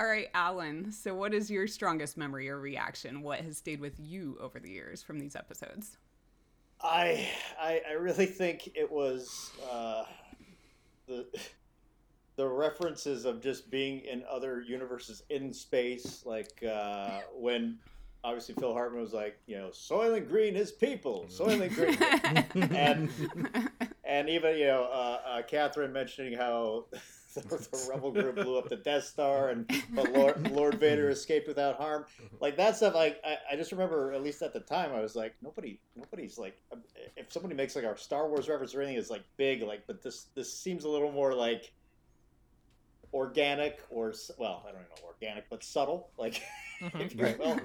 Speaker 6: All right, Allen. So, what is your strongest memory or reaction? What has stayed with you over the years from these episodes?
Speaker 3: I, I I really think it was uh, the the references of just being in other universes in space, like uh, when obviously Phil Hartman was like, you know, Soylent Green is people, Soylent Green, and and even you know uh, uh, Catherine mentioning how the, the rebel group blew up the Death Star and but Lord, Lord Vader mm-hmm. escaped without harm. Mm-hmm. Like that stuff. Like I, I just remember at least at the time I was like nobody nobody's like um, if somebody makes like our Star Wars reference or anything is like big like but this this seems a little more like organic or well I don't know organic but subtle like if you mm-hmm.
Speaker 2: Right.
Speaker 3: will.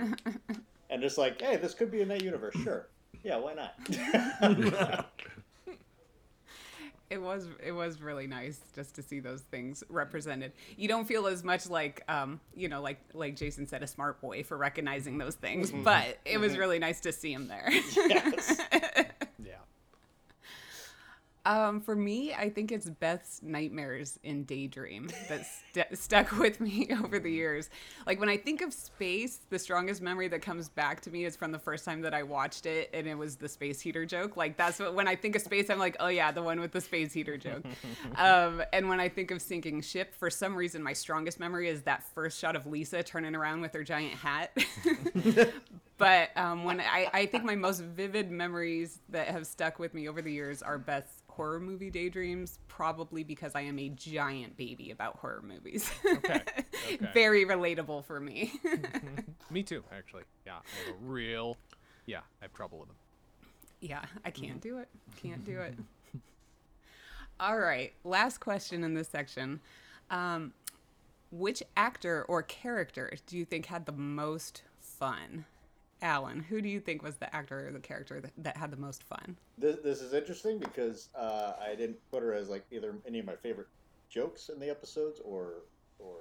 Speaker 3: and just like hey this could be in that universe sure yeah why not
Speaker 6: It was it was really nice just to see those things represented. You don't feel as much like um, you know, like like Jason said, a smart boy for recognizing those things, but it was really nice to see him there.
Speaker 3: yes.
Speaker 6: Um, for me, I think it's Beth's nightmares in Daydream that st- stuck with me over the years. Like when I think of space, the strongest memory that comes back to me is from the first time that I watched it, and it was the space heater joke. Like that's what when I think of space, I'm like, oh yeah, the one with the space heater joke. um, and when I think of sinking ship, for some reason, my strongest memory is that first shot of Lisa turning around with her giant hat. but um, when I, I think my most vivid memories that have stuck with me over the years are Beth's horror movie daydreams, probably because I am a giant baby about horror movies.
Speaker 4: Okay. okay.
Speaker 6: Very relatable for me.
Speaker 4: Me too, actually. Yeah, I have a real. Yeah, I have trouble with them.
Speaker 6: yeah, I can't do it. Can't do it. All right, last question in this section. Um, which actor or character do you think had the most fun? Allen, who do you think was the actor or the character that, that had the most fun?
Speaker 3: This, this is interesting because uh, I didn't put her as like either any of my favorite jokes in the episodes or or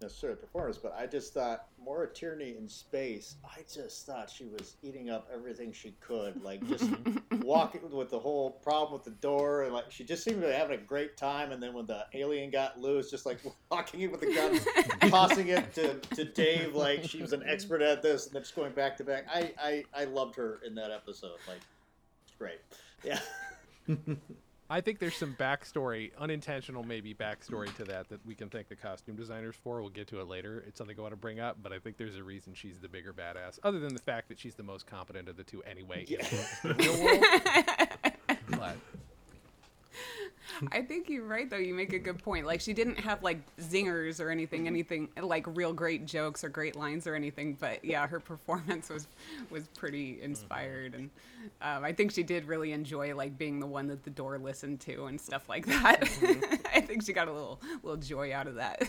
Speaker 3: necessarily performers, but I just thought Maura Tierney in space. I just thought she was eating up everything she could, like just walking with the whole problem with the door, and like she just seemed to be having a great time. And then when the alien got loose, just like walking in with the gun, tossing it to, to Dave, like she was an expert at this, and then just going back to back. I I, I loved her in that episode. Like it's great. Yeah.
Speaker 4: I think there's some backstory, unintentional maybe backstory to that that we can thank the costume designers for. We'll get to it later. It's something I want to bring up, but I think there's a reason she's the bigger badass, other than the fact that she's the most competent of the two anyway. in the real world. But
Speaker 6: I think you're right though. You make a good point. Like she didn't have like zingers or anything, anything like real great jokes or great lines or anything. But yeah, her performance was was pretty inspired, and um, I think she did really enjoy like being the one that the door listened to and stuff like that. I think she got a little little joy out of that.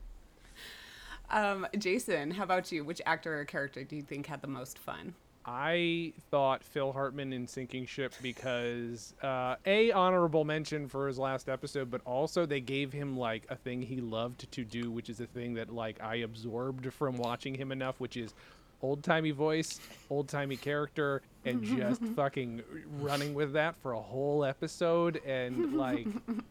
Speaker 6: um, Jason, how about you? Which actor or character do you think had the most fun?
Speaker 4: I thought Phil Hartman in Sinking Ship because uh, a honorable mention for his last episode, but also they gave him like a thing he loved to do, which is a thing that like I absorbed from watching him enough, which is old timey voice, old timey character, and just fucking running with that for a whole episode. And like,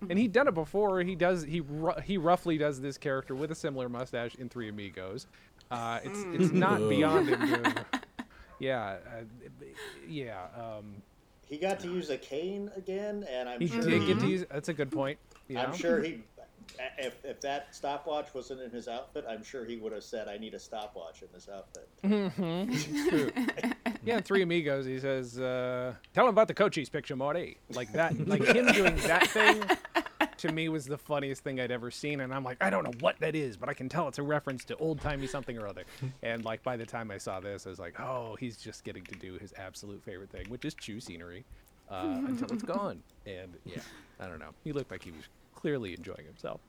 Speaker 4: and he'd done it before. He does he ru- he roughly does this character with a similar mustache in Three Amigos. Uh, it's it's not beyond him doing. Yeah, uh, yeah. Um,
Speaker 3: He got to use a cane again, and I'm
Speaker 4: he
Speaker 3: sure
Speaker 4: did
Speaker 3: he,
Speaker 4: get to use. That's a good point. Yeah.
Speaker 3: I'm sure he. If, if that stopwatch wasn't in his outfit, I'm sure he would have said, "I need a stopwatch in this outfit."
Speaker 4: True. yeah, in Three Amigos, he says, uh, "Tell him about the Cochise picture, Marty." Like that, like him doing that thing. To me, was the funniest thing I'd ever seen, and I'm like, I don't know what that is, but I can tell it's a reference to old timey something or other. And like by the time I saw this, I was like, oh, he's just getting to do his absolute favorite thing, which is chew scenery uh, until it's gone. And yeah, I don't know. He looked like he was clearly enjoying himself.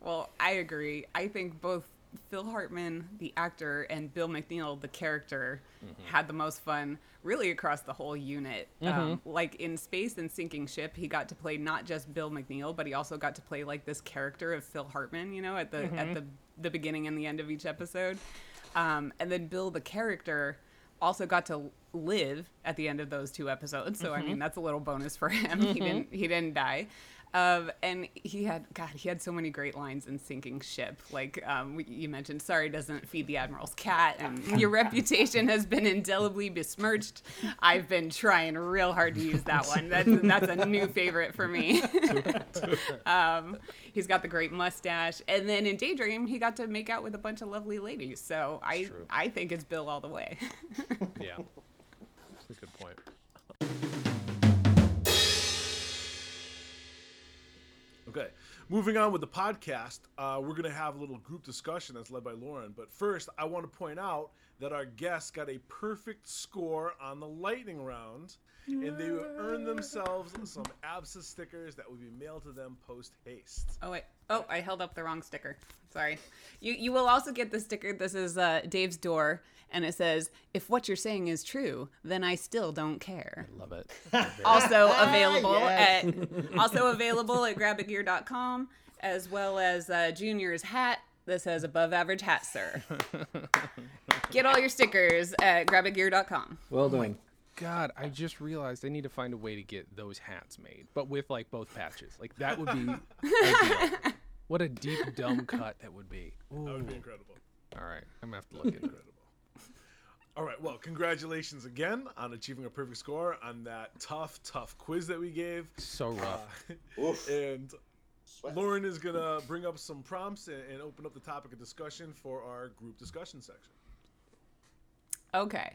Speaker 6: Well, I agree. I think both Phil Hartman, the actor, and Bill McNeil, the character, mm-hmm. had the most fun really across the whole unit. Um, mm-hmm. like in Space and Sinking Ship, he got to play not just Bill McNeil, but he also got to play like this character of Phil Hartman, you know, at the at mm-hmm. the the beginning and the end of each episode. Um, and then Bill, the character, also got to live at the end of those two episodes. So I mean, that's a little bonus for him. He didn't he didn't die. Um, and he had God, he had so many great lines in Sinking Ship. Like um, you mentioned, sorry doesn't feed the admiral's cat, and your reputation has been indelibly besmirched. I've been trying real hard to use that one. That's that's a new favorite for me. um, he's got the great mustache, and then in Daydream, he got to make out with a bunch of lovely ladies. So I. I think it's Bill all the way.
Speaker 4: Yeah,
Speaker 5: moving on with the podcast, uh, we're gonna have a little group discussion that's led by Lauren. But first, I want to point out that our guests got a perfect score on the lightning round, and they will earn themselves some ABSA stickers that will be mailed to them post haste.
Speaker 6: Oh wait. Oh, I held up the wrong sticker. Sorry. You you will also get the sticker. This is uh, Dave's door, and it says, "If what you're saying is true, then I still don't care."
Speaker 4: Love it.
Speaker 6: Also available
Speaker 3: Yes.
Speaker 6: at also available at grabagear.com as well as uh, Junior's hat that says "Above Average Hat, Sir." get all your stickers at grabagear.com.
Speaker 2: Well done.
Speaker 4: God, I just realized I need to find a way to get those hats made, but with like both patches. Like that would be. What a deep dumb cut that would be.
Speaker 5: That would be incredible.
Speaker 4: All right, I'm gonna have to look into it.
Speaker 5: Incredible. All right. Well, congratulations again on achieving a perfect score on that tough, tough quiz that we gave.
Speaker 4: So rough.
Speaker 5: Uh,
Speaker 3: Oof.
Speaker 5: and
Speaker 3: Sweat.
Speaker 5: Lauren is gonna bring up some prompts and, and open up the topic of discussion for our group discussion section.
Speaker 6: Okay.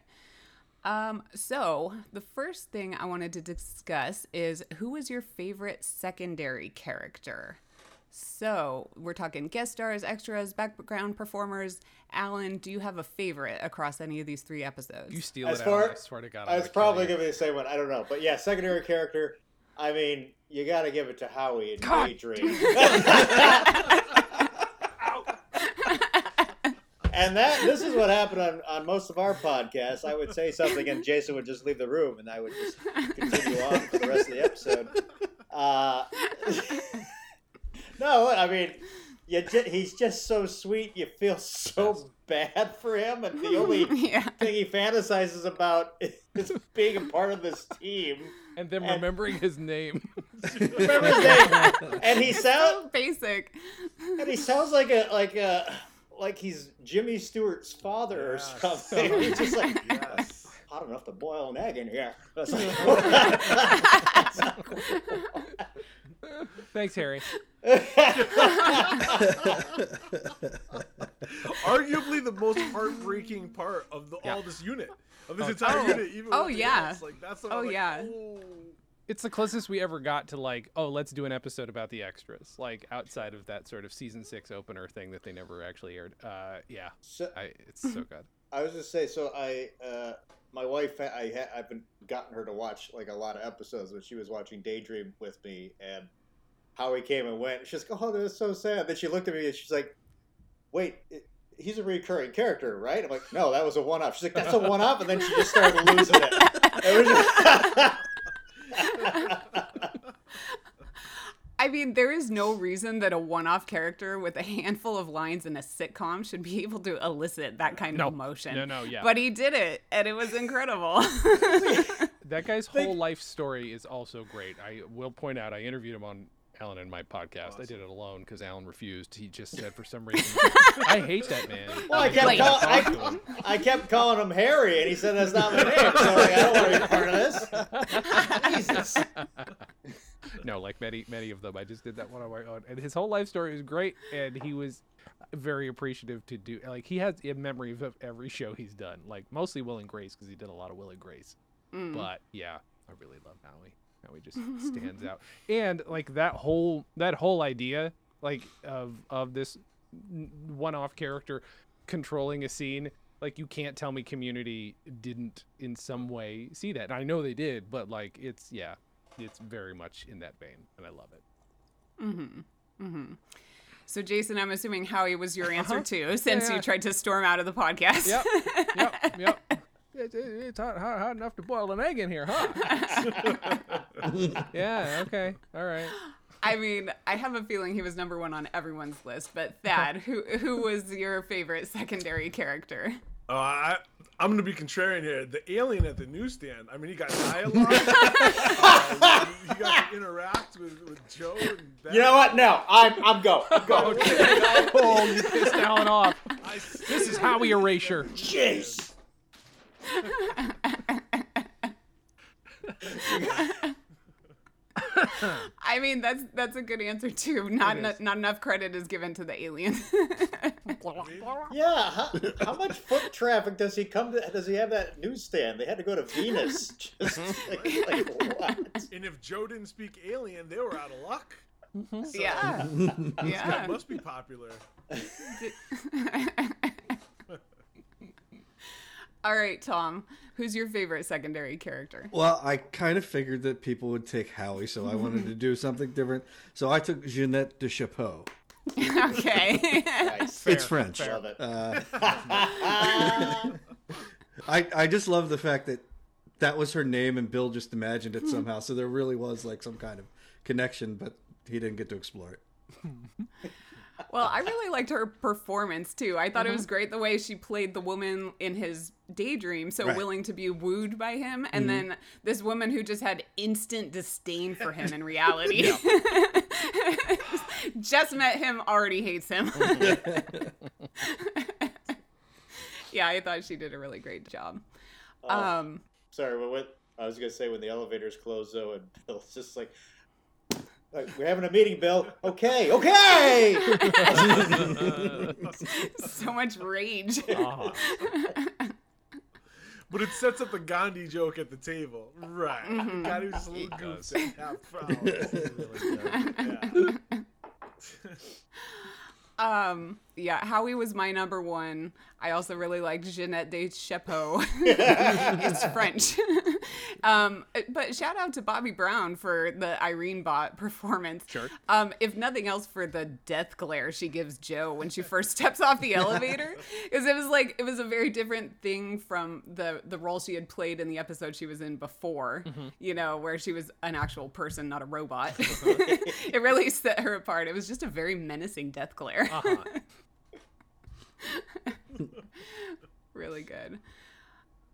Speaker 6: Um, so the first thing I wanted to discuss is who was your favorite secondary character? So we're talking guest stars, extras, background performers. Allen, do you have a favorite across any of these three episodes?
Speaker 4: You steal
Speaker 3: As
Speaker 4: it
Speaker 3: far-
Speaker 4: out. I swear to God. I'm
Speaker 3: It's probably gonna be the same one. I don't know, but yeah, secondary character. I mean, you got to give it to Howie and
Speaker 6: God
Speaker 3: Daydream. and that this is what happened on, on most of our podcasts. I would say something, and Jason would just leave the room, and I would just continue on for the rest of the episode. Uh, no, I mean, you ju- he's just so sweet. You feel so bad for him, and the only
Speaker 6: yeah.
Speaker 3: thing he fantasizes about is being a part of this team.
Speaker 4: and then
Speaker 3: and-
Speaker 4: remembering his name.
Speaker 3: Remember his name? And he sounds
Speaker 6: So basic.
Speaker 3: and he sounds like a like a like he's Jimmy Stewart's father
Speaker 5: Yes.
Speaker 3: or something. He's just like
Speaker 5: Yes.
Speaker 3: hot enough to boil an egg in here.
Speaker 4: Thanks, Harry.
Speaker 5: Arguably the most heartbreaking part of the,
Speaker 4: Yeah.
Speaker 5: all this unit of this
Speaker 4: Oh,
Speaker 5: entire
Speaker 6: oh.
Speaker 5: unit. Even
Speaker 6: Oh, yeah.
Speaker 5: else. like that's
Speaker 6: Oh,
Speaker 5: like,
Speaker 6: yeah.
Speaker 5: oh.
Speaker 4: It's the closest we ever got to like, oh, let's do an episode about the extras, like outside of that sort of season six opener thing that they never actually aired. Uh, yeah,
Speaker 3: so,
Speaker 4: I, it's so good.
Speaker 3: I was just say so. I uh, my wife, I ha- I've been gotten her to watch like a lot of episodes, but she was watching Daydream with me, and Howie came and went. She's like, "Oh, that's so sad." Then she looked at me and she's like, "Wait." It, He's a recurring character, right? I'm like, no, that was a one-off. She's like, that's a one-off, and then she just started losing it. It was just-
Speaker 6: I mean, there is no reason that a one off character with a handful of lines in a sitcom should be able to elicit that kind
Speaker 4: No.
Speaker 6: of emotion.
Speaker 4: No, no, yeah.
Speaker 6: But he did it, and it was incredible.
Speaker 4: That guy's whole life story is also great. I will point out, I interviewed him on Allen in my podcast. I did it alone because Allen refused. He just said for some reason, I hate that man.
Speaker 3: Well, I kept,
Speaker 6: Wait.
Speaker 3: call- I,
Speaker 4: him.
Speaker 3: I kept calling him Harry, and he said that's not my name. So like, I don't want to be part of this. Jesus.
Speaker 4: no, like many many of them. I just did that one on my own, and his whole life story is great, and he was very appreciative to do. Like he has a memory of every show he's done, like mostly Will and Grace because he did a lot of Will and Grace.
Speaker 6: Mm.
Speaker 4: But yeah, I really love Howie. Howie just stands out, and like that whole that whole idea, like of of this one off character controlling a scene. Like you can't tell me Community didn't in some way see that. And I know they did, but like it's yeah, it's very much in that vein, and I love it.
Speaker 6: Mm-hmm. Mm-hmm. So, Jason, I'm assuming Howie was your answer
Speaker 4: Uh-huh.
Speaker 6: too, since
Speaker 4: yeah.
Speaker 6: you tried to storm out of the podcast.
Speaker 4: Yep, yep, yep. It's, it's hot, hot, hot enough to boil an egg in here, huh? yeah. Okay. All right.
Speaker 6: I mean, I have a feeling he was number one on everyone's list. But Thad, who who was your favorite secondary character?
Speaker 5: Uh, I, I'm gonna be contrarian here. The alien at the newsstand. I mean, he got dialogue. uh, he, he got to interact with, with Joe and Beth.
Speaker 3: You know what? No, I'm I'm go. I'm go.
Speaker 4: Oh, you pissed Allen off.
Speaker 5: I
Speaker 4: This is how Howie Erasure.
Speaker 3: Jeez.
Speaker 6: I mean, that's that's a good answer too. Not
Speaker 4: It
Speaker 6: not enough credit is given to the alien.
Speaker 3: Yeah. How, how much foot traffic does he come to? Does he have that newsstand? They had to go to Venus. Just like, like what?
Speaker 5: And if Joe didn't speak alien, they were out of luck. Mm-hmm. So,
Speaker 6: yeah, yeah.
Speaker 5: must be popular.
Speaker 6: All right, Tom. Who's your favorite secondary character?
Speaker 2: Well, I kind of figured that people would take Howie, so I wanted to do something different. So I took Jeanette de Chapeau.
Speaker 6: okay.
Speaker 3: Nice.
Speaker 2: it's French.
Speaker 3: Love it.
Speaker 2: Uh, I I just love the fact that that was her name, and Bill just imagined it somehow. So there really was like some kind of connection, but he didn't get to explore it.
Speaker 6: Well, I really liked her performance too. I thought it was great the way she played the woman in his daydream, so
Speaker 2: Right.
Speaker 6: willing to be wooed by him, and then this woman who just had instant disdain for him in reality. just met him, already hates him. yeah, I thought she did a really great job. Um,
Speaker 3: Sorry, but what I was gonna say when the elevators closed though, and Bill's just like, like we're having a meeting, Bill. Okay, okay.
Speaker 6: so much rage.
Speaker 5: Uh-huh. But it sets up the Gandhi joke at the table. Right. Gandhi was just a little goose and half. Yeah.
Speaker 6: Um, yeah, Howie was my number one. I also really liked Jeanette de Chapeau. it's French. um, but shout out to Bobby Brown for the Irene Bot performance.
Speaker 4: Sure.
Speaker 6: Um, if nothing else, for the death glare she gives Joe when she first steps off the elevator, because it was like it was a very different thing from the the role she had played in the episode she was in before. You know, where she was an actual person, not a robot. it really set her apart. It was just a very menacing death glare.
Speaker 4: Uh-huh.
Speaker 6: really good.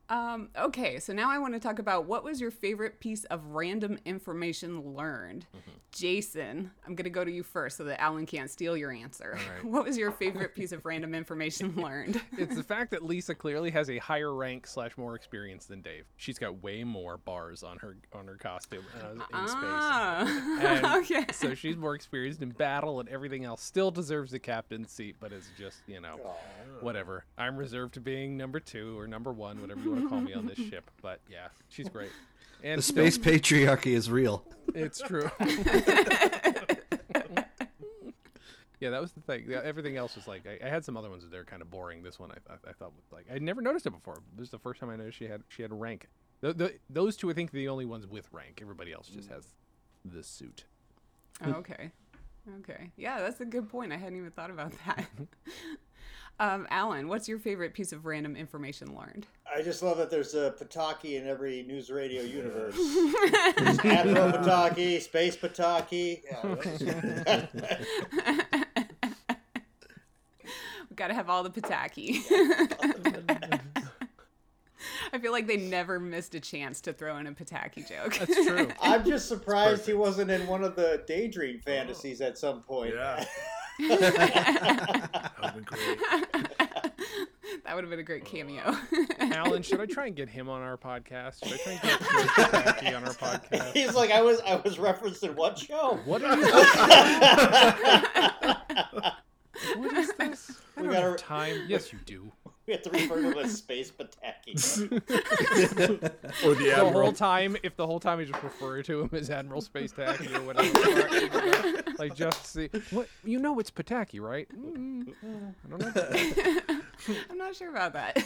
Speaker 6: Um, okay, so now I want to talk about what was your favorite piece of random information learned? Jason, I'm going to go to you first so that Allen can't steal your answer.
Speaker 4: right.
Speaker 6: What was your favorite piece of random information learned?
Speaker 4: It's the fact that Lisa clearly has a higher rank slash more experience than Dave. She's got way more bars on her on her costume uh, in
Speaker 6: ah,
Speaker 4: And
Speaker 6: okay.
Speaker 4: So she's more experienced in battle and everything else. Still deserves the captain's seat, but it's just you know whatever. I'm reserved to being number two or number one, whatever you want to call me on this ship. But yeah, she's great. And
Speaker 2: The
Speaker 4: still-
Speaker 2: space patriarchy is real.
Speaker 4: it's true. yeah, that was the thing. Yeah, everything else was like I, I had some other ones that they're kind of boring. This one I, I, I thought was like I'd never noticed it before. This is the first time I noticed she had she had rank. The, the, those two I think are the only ones with rank. Everybody else just has the suit.
Speaker 6: Oh, okay. Okay. Yeah, that's a good point. I hadn't even thought about that. um, Allen, what's your favorite piece of random information learned?
Speaker 3: I just love that there's a Pataki in every NewsRadio universe. There's Admiral Pataki, Space Pataki. Yeah,
Speaker 6: We gotta have all the Pataki. I feel like they never missed a chance to throw in a Pataki joke.
Speaker 4: That's true.
Speaker 3: I'm just surprised he wasn't in one of the Daydream fantasies at some point.
Speaker 5: Yeah. That would have been great.
Speaker 6: that would have been a great cameo.
Speaker 4: Allen, should I try and get him on our podcast? Should I try and get Joe Pataki on our podcast?
Speaker 3: He's like, I was, I was referenced in what show?
Speaker 4: What are you? what is this? I
Speaker 3: We
Speaker 4: don't
Speaker 3: gotta-
Speaker 4: have time. Yes, you do.
Speaker 3: We have to refer to him as Space Pataki.
Speaker 5: Or the Admiral.
Speaker 4: The whole time, if the whole time I just refer to him as Admiral Space Pataki or whatever, like just see what you know, it's Pataki, right? Mm, I don't know.
Speaker 6: I'm not sure about that.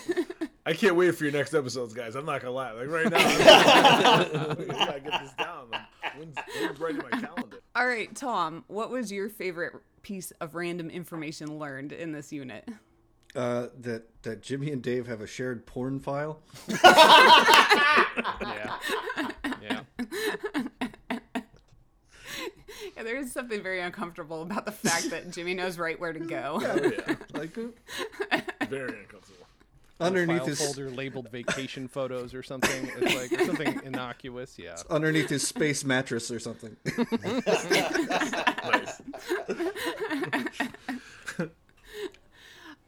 Speaker 5: I can't wait for your next episodes, guys. I'm not gonna lie. Like right now, I'm I gotta get this down. Like, when's, when's right in my calendar?
Speaker 6: All right, Tom, what was your favorite piece of random information learned in this unit?
Speaker 2: Uh, that that Jimmy and Dave have a shared porn file.
Speaker 4: Yeah, yeah.
Speaker 6: Yeah, there is something very uncomfortable about the fact that Jimmy knows right where to go.
Speaker 5: Oh, yeah.
Speaker 2: Like uh,
Speaker 5: Very uncomfortable.
Speaker 2: underneath his
Speaker 4: folder labeled vacation photos or something. It's like or something innocuous. Yeah.
Speaker 2: underneath his space mattress or something.
Speaker 5: Nice.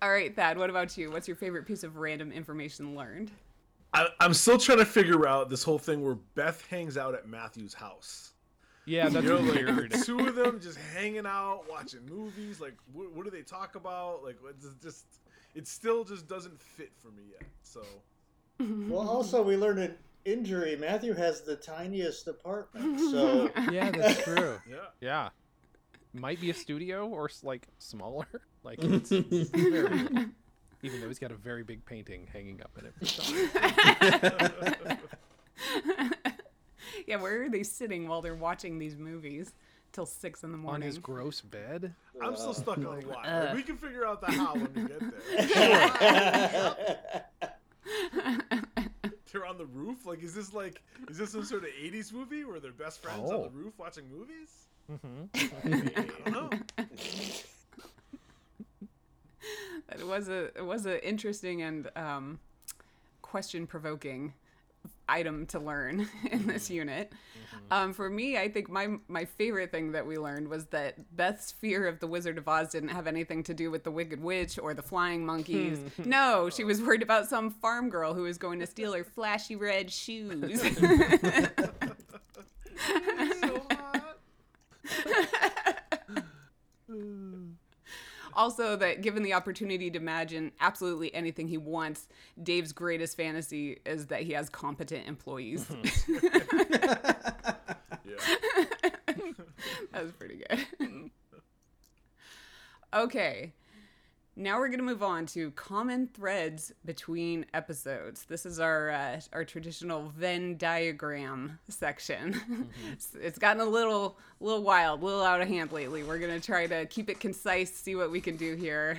Speaker 6: All right, Thad, what about you? What's your favorite piece of random information learned?
Speaker 5: I, I'm still trying to figure out this whole thing where Beth hangs out at Matthew's house.
Speaker 4: Yeah, that's
Speaker 5: You know, like
Speaker 4: weird.
Speaker 5: the two of them just hanging out, watching movies. Like, what, what do they talk about? Like, it's just, it still just doesn't fit for me yet. So,
Speaker 3: well, also we learned an injury. Matthew has the tiniest apartment, so
Speaker 4: Yeah, that's true.
Speaker 5: yeah.
Speaker 4: Yeah. Might be a studio or like smaller. Like it's, it's very, even though he's got a very big painting hanging up in it.
Speaker 6: Yeah, where are they sitting while they're watching these movies till six in the morning?
Speaker 4: On his gross bed.
Speaker 5: I'm still stuck on the why.
Speaker 6: uh.
Speaker 5: We can figure out the how when we get there. They're on the roof. Like, is this like, is this some sort of '80s movie where they're best friends on
Speaker 4: Oh.
Speaker 5: the roof watching movies?
Speaker 4: Mm-hmm.
Speaker 5: I, mean, I don't know.
Speaker 6: It was a it was an interesting and um, question provoking item to learn in this unit. Um, for me, I think my my favorite thing that we learned was that Beth's fear of the Wizard of Oz didn't have anything to do with the Wicked Witch or the flying monkeys. no, she was worried about some farm girl who was going to steal her flashy red shoes.
Speaker 5: so hot.
Speaker 6: Also that given the opportunity to imagine absolutely anything he wants dave's greatest fantasy is that he has competent employees. Mm-hmm.
Speaker 5: Yeah.
Speaker 6: that was pretty good. Mm-hmm. Okay now we're going to move on to common threads between episodes. This is our uh, our traditional Venn diagram section. it's, it's gotten a little little wild, a little out of hand lately. We're going to try to keep it concise, see what we can do here.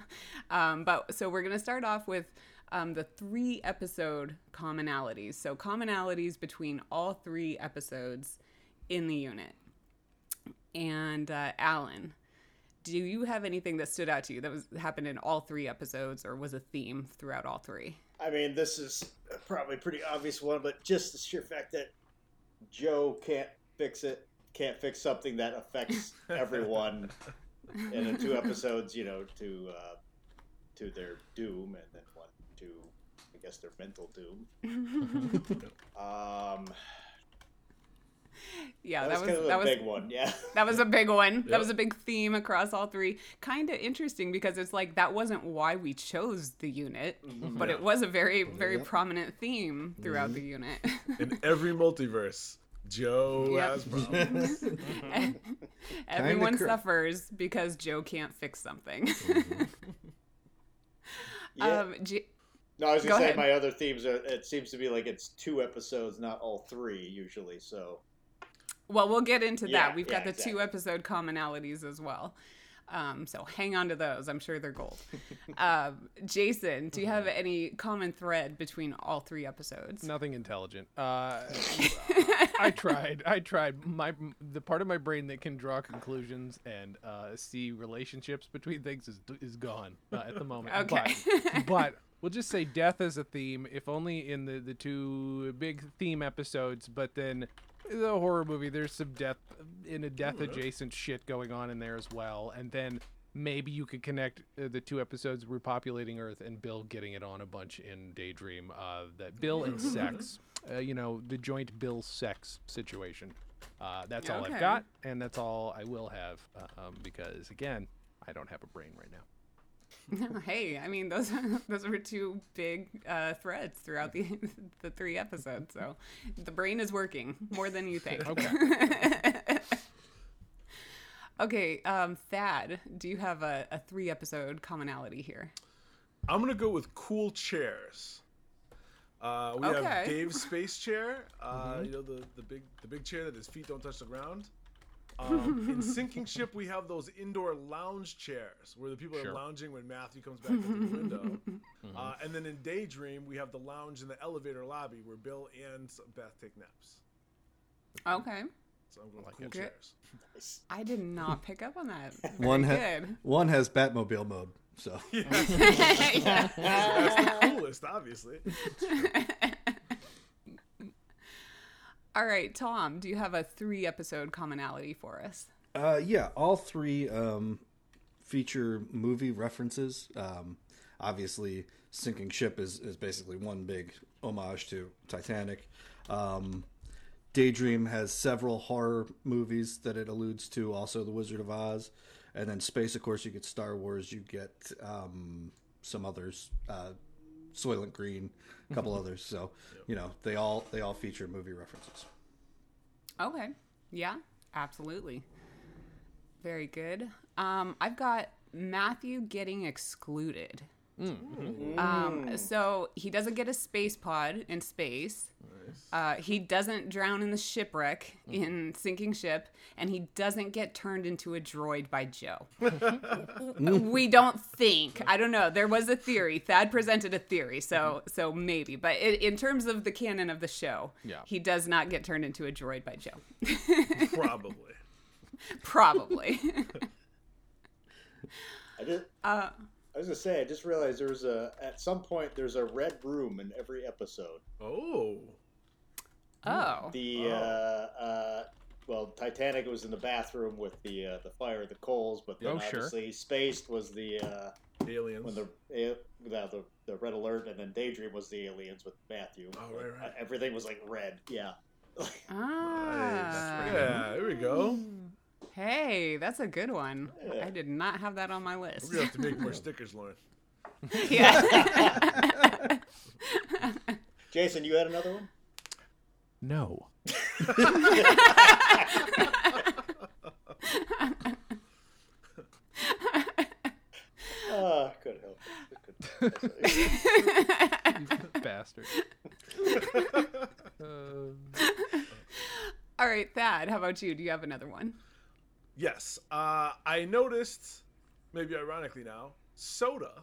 Speaker 6: um, but so we're going to start off with um, the three episode commonalities. So commonalities between all three episodes in the unit. And uh, Allen, do you have anything that stood out to you that was happened in all three episodes or was a theme throughout all three?
Speaker 3: I mean, this is probably a pretty obvious one, but just the sheer fact that Joe can't fix it, can't fix something that affects everyone, and in two episodes, you know, to uh, to their doom, and then one to, I guess, their mental doom. um,
Speaker 6: Yeah,
Speaker 3: that, was,
Speaker 6: that
Speaker 3: kind
Speaker 6: was
Speaker 3: of
Speaker 6: that
Speaker 3: a
Speaker 6: was
Speaker 3: big one. Yeah.
Speaker 6: that was a big one.
Speaker 5: Yep.
Speaker 6: That was a big theme across all three. Kind of interesting because it's like that wasn't why we chose the unit, mm-hmm. but it was a very very
Speaker 2: Yep.
Speaker 6: prominent theme throughout the mm-hmm. unit.
Speaker 5: In every multiverse, Joe
Speaker 6: Yep.
Speaker 5: has problems. Mm-hmm.
Speaker 6: Everyone
Speaker 2: cur-
Speaker 6: suffers because Joe can't fix something.
Speaker 3: Um, yeah.
Speaker 6: um, J-
Speaker 3: no, I was
Speaker 6: go
Speaker 3: gonna say
Speaker 6: ahead.
Speaker 3: my other themes are. It seems to be like it's two episodes, not all three usually. So
Speaker 6: Well, we'll get into
Speaker 3: Yeah,
Speaker 6: that. We've
Speaker 3: yeah,
Speaker 6: got the
Speaker 3: exactly.
Speaker 6: two episode commonalities as well. Um, so hang on to those. I'm sure they're gold. um, Jason, do you have any common thread between all three episodes?
Speaker 4: Nothing intelligent. Uh, I tried. I tried. My the part of my brain that can draw conclusions and uh, see relationships between things is is gone uh, at the moment.
Speaker 6: Okay.
Speaker 4: But, but we'll just say death as a theme, if only in the the two big theme episodes. But then the horror movie, there's some death in a death adjacent shit going on in there as well. And then maybe you could connect uh, the two episodes repopulating Earth and Bill getting it on a bunch in Daydream. Uh, that Bill and sex, uh, you know, the joint Bill sex situation. Uh, that's all
Speaker 6: Okay.
Speaker 4: I've got, and that's all I will have uh, um, because again, I don't have a brain right now.
Speaker 6: hey, I mean those those were two big uh, threads throughout the the three episodes. So the brain is working more than you think.
Speaker 4: Okay.
Speaker 6: okay, um, Thad, do you have a, a three episode commonality here?
Speaker 5: I'm gonna go with cool chairs. Uh, we have Dave's space chair. Uh,
Speaker 3: Mm-hmm.
Speaker 5: You know the, the big the big chair that his feet don't touch the ground. Um, in sinking ship, we have those indoor lounge chairs where the people
Speaker 4: Sure.
Speaker 5: are lounging when Matthew comes back into the window. Uh, and then in Daydream, we have the lounge in the elevator lobby where Bill and Beth take naps.
Speaker 6: Okay.
Speaker 5: So I'm going
Speaker 4: like
Speaker 5: cool
Speaker 4: it.
Speaker 5: chairs.
Speaker 6: I did not pick up on that. Very
Speaker 2: One ha- one has Batmobile mode, so
Speaker 5: That's the coolest, obviously.
Speaker 6: All right, Tom, do you have a three episode commonality for us?
Speaker 2: Uh, yeah, all three um, feature movie references. Um, obviously, Sinking Ship is, is basically one big homage to Titanic. Um, Daydream has several horror movies that it alludes to, also The Wizard of Oz. And then Space, of course, you get Star Wars, you get um, some others, uh, Soylent Green, a couple others. So, you know, they all they all feature movie references.
Speaker 6: Okay. Yeah, absolutely. Very good. Um, I've got Matthew getting excluded. Um, so he doesn't get a space pod in space. Uh, he doesn't drown in the shipwreck in sinking ship, and he doesn't get turned into a droid by Joe. we don't think. I don't know. There was a theory. Thad presented a theory, so so maybe. But in, in terms of the canon of the show,
Speaker 4: Yeah.
Speaker 6: he does not get turned into a droid by Joe.
Speaker 5: Probably.
Speaker 6: Probably.
Speaker 3: I did.
Speaker 6: uh,
Speaker 3: I was gonna say, I just realized there was a at some point there's a red room in every episode.
Speaker 5: Oh.
Speaker 6: Oh.
Speaker 3: The uh, uh, well, Titanic was in the bathroom with the uh, the fire, the coals, but then
Speaker 4: Oh, sure.
Speaker 3: obviously Spaced was the uh,
Speaker 5: Aliens.
Speaker 3: when the, uh, the the red alert, and then Daydream was the aliens with Matthew.
Speaker 5: Oh, right,
Speaker 3: Like,
Speaker 5: right.
Speaker 3: uh, Everything was like red. Yeah.
Speaker 6: Ah.
Speaker 5: Yeah, there we go.
Speaker 6: Hey, that's a good one.
Speaker 3: Yeah.
Speaker 6: I did not have that on my list.
Speaker 5: We're gonna have to make more stickers, Lauren.
Speaker 6: yeah.
Speaker 3: Jason, you had another one.
Speaker 4: No.
Speaker 3: Uh, could help. Could-
Speaker 4: Bastard. Um,
Speaker 6: All right, Thad, how about you? Do you have another one?
Speaker 5: Yes. Uh, I noticed, maybe ironically now, soda.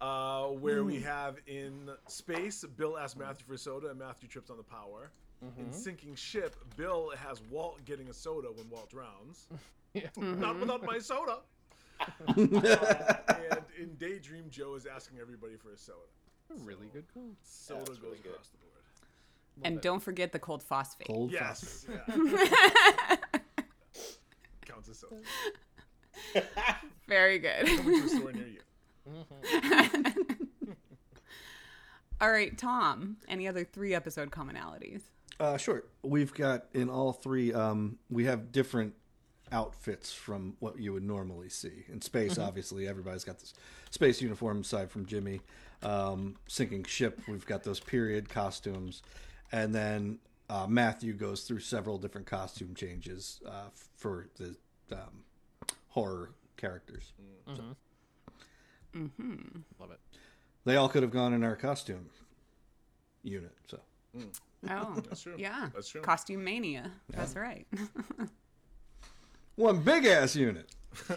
Speaker 5: Uh, where we have in space, Bill asks Matthew for soda, and Matthew trips on the power. In sinking ship, Bill has Walt getting a soda when Walt drowns.
Speaker 4: yeah.
Speaker 5: Not without my soda. Uh, and in Daydream, Joe is asking everybody for a soda.
Speaker 4: Really good call.
Speaker 5: Soda
Speaker 3: That's
Speaker 5: goes
Speaker 3: really good.
Speaker 5: across the board.
Speaker 6: And don't forget the cold phosphate.
Speaker 2: Cold phosphate.
Speaker 5: Yeah. Counts.
Speaker 6: Very good.
Speaker 5: Coming to a store near you.
Speaker 6: All right, Tom, any other three episode commonalities?
Speaker 2: Uh, sure. We've got in all three. Um, we have different outfits from what you would normally see in space. Obviously, everybody's got this space uniform aside from Jimmy. Um, sinking ship, we've got those period costumes, and then uh, Matthew goes through several different costume changes uh, for the um, horror characters.
Speaker 4: mm-hmm Love it.
Speaker 2: They all could have gone in our costume unit. So
Speaker 6: Oh,
Speaker 5: That's true.
Speaker 6: yeah.
Speaker 5: That's true.
Speaker 6: Costume mania. That's right.
Speaker 2: one big ass unit.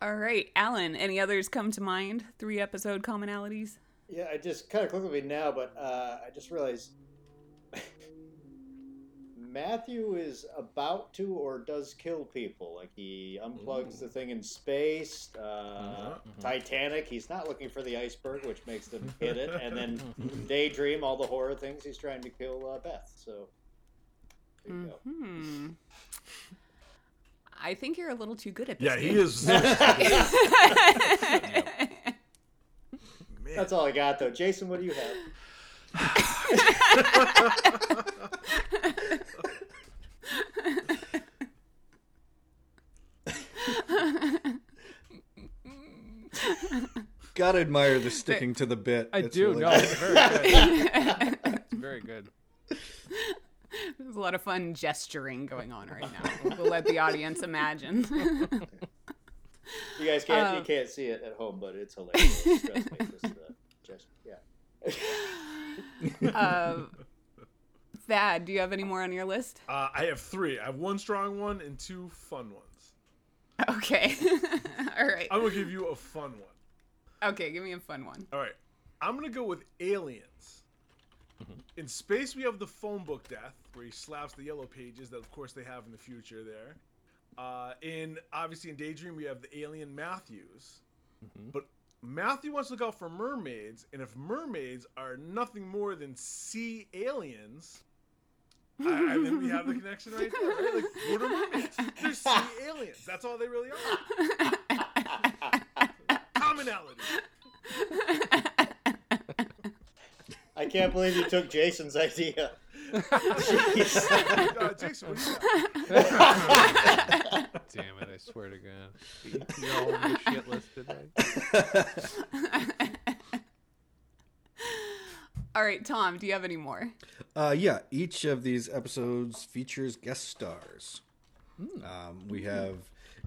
Speaker 6: All right, Allen, any others come to mind? Three episode commonalities?
Speaker 3: Yeah, I just kind of clicked with me now, but uh, I just realized Matthew is about to or does kill people. Like he unplugs the thing in space. Uh,
Speaker 5: Uh-huh.
Speaker 3: Titanic, he's not looking for the iceberg, which makes them hit it. And then Daydream, all the horror things, he's trying to kill uh, Beth. So there you go.
Speaker 6: Hmm. I think you're a little too good at this.
Speaker 5: Yeah, he is. Man.
Speaker 3: That's all I got, though. Jason, what do you have?
Speaker 2: Gotta admire the sticking to the bit.
Speaker 4: I
Speaker 2: It's
Speaker 4: do.
Speaker 2: really
Speaker 4: no,
Speaker 2: good.
Speaker 4: it's very good. it's very good.
Speaker 6: There's a lot of fun gesturing going on right now. We'll let the audience imagine.
Speaker 3: You guys can't you
Speaker 6: Um,
Speaker 3: can't see it at home, but it's hilarious. Trust me. Just, uh, just yeah.
Speaker 6: uh, Thad, do you have any more on your list?
Speaker 5: Uh, I have three. I have one strong one and two fun ones.
Speaker 6: Okay. All right.
Speaker 5: I'm gonna give you a fun one.
Speaker 6: Okay, give me a fun one.
Speaker 5: All right, I'm gonna go with aliens. In space, we have the phone book death, where he slaps the yellow pages that, of course, they have in the future. There, uh, in obviously in Daydream, we have the alien Matthews, but Matthew wants to look out for mermaids, and if mermaids are nothing more than sea aliens, I, I think we have the connection right there. Right? Like, what are mermaids? They're sea aliens. That's all they really are. Commonality.
Speaker 3: I can't believe you took Jason's idea.
Speaker 5: Uh, Jason, what you got?
Speaker 4: Damn it! I swear to God. You're all on the shit list today.
Speaker 6: All right, Tom, do you have any more?
Speaker 2: Uh, yeah, each of these episodes features guest stars. Um, we have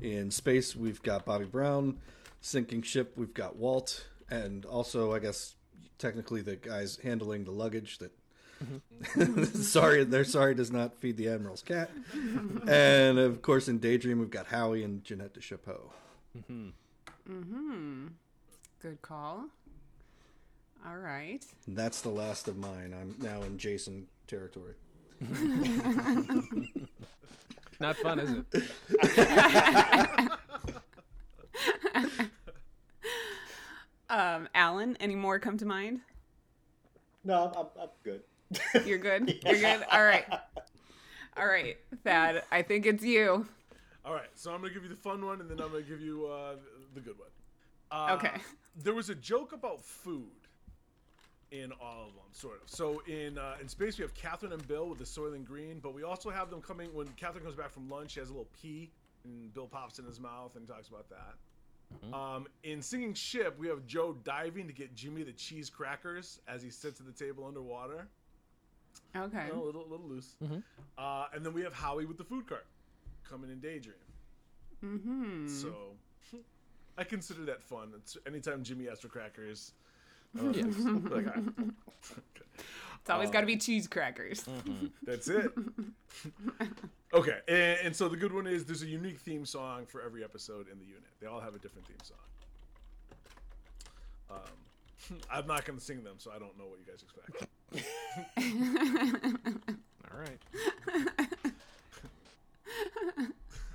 Speaker 2: in space, we've got Bobby Brown. Sinking ship, we've got Walt, and also, I guess, technically the guys handling the luggage that. sorry, they're sorry does not feed the admiral's cat. and of course, in Daydream, we've got Howie and Jeanette de Chapeau.
Speaker 6: Mm-hmm. Good call. All right.
Speaker 2: That's the last of mine. I'm now in Jason territory.
Speaker 4: Not fun, is it?
Speaker 6: um, Allen, any more come to mind?
Speaker 3: No, I'm, I'm good.
Speaker 6: You're good. You're good. All right. All right, Thad. I think it's you.
Speaker 5: All right, so I'm gonna give you the fun one, and then I'm gonna give you uh, the good one. Uh,
Speaker 6: Okay.
Speaker 5: There was a joke about food in all of them, sort of. So in uh, in space, we have Catherine and Bill with the Soylent Green, but we also have them coming when Catherine comes back from lunch. She has a little pea, and Bill pops in his mouth and talks about that. Um, in Sinking Ship, we have Joe diving to get Jimmy the cheese crackers as he sits at the table underwater.
Speaker 6: Okay.
Speaker 5: You know, a little, little loose. Uh, and then we have Howie with the food cart coming in Daydream.
Speaker 6: Mm-hmm.
Speaker 5: So I consider that fun. It's anytime Jimmy asks for crackers. Uh, like, I-
Speaker 6: It's always got to be cheese crackers.
Speaker 5: that's it. okay, and, and so the good one is there's a unique theme song for every episode in the unit. They all have a different theme song. Um, I'm not going to sing them, so I don't know what you guys expect.
Speaker 4: All right.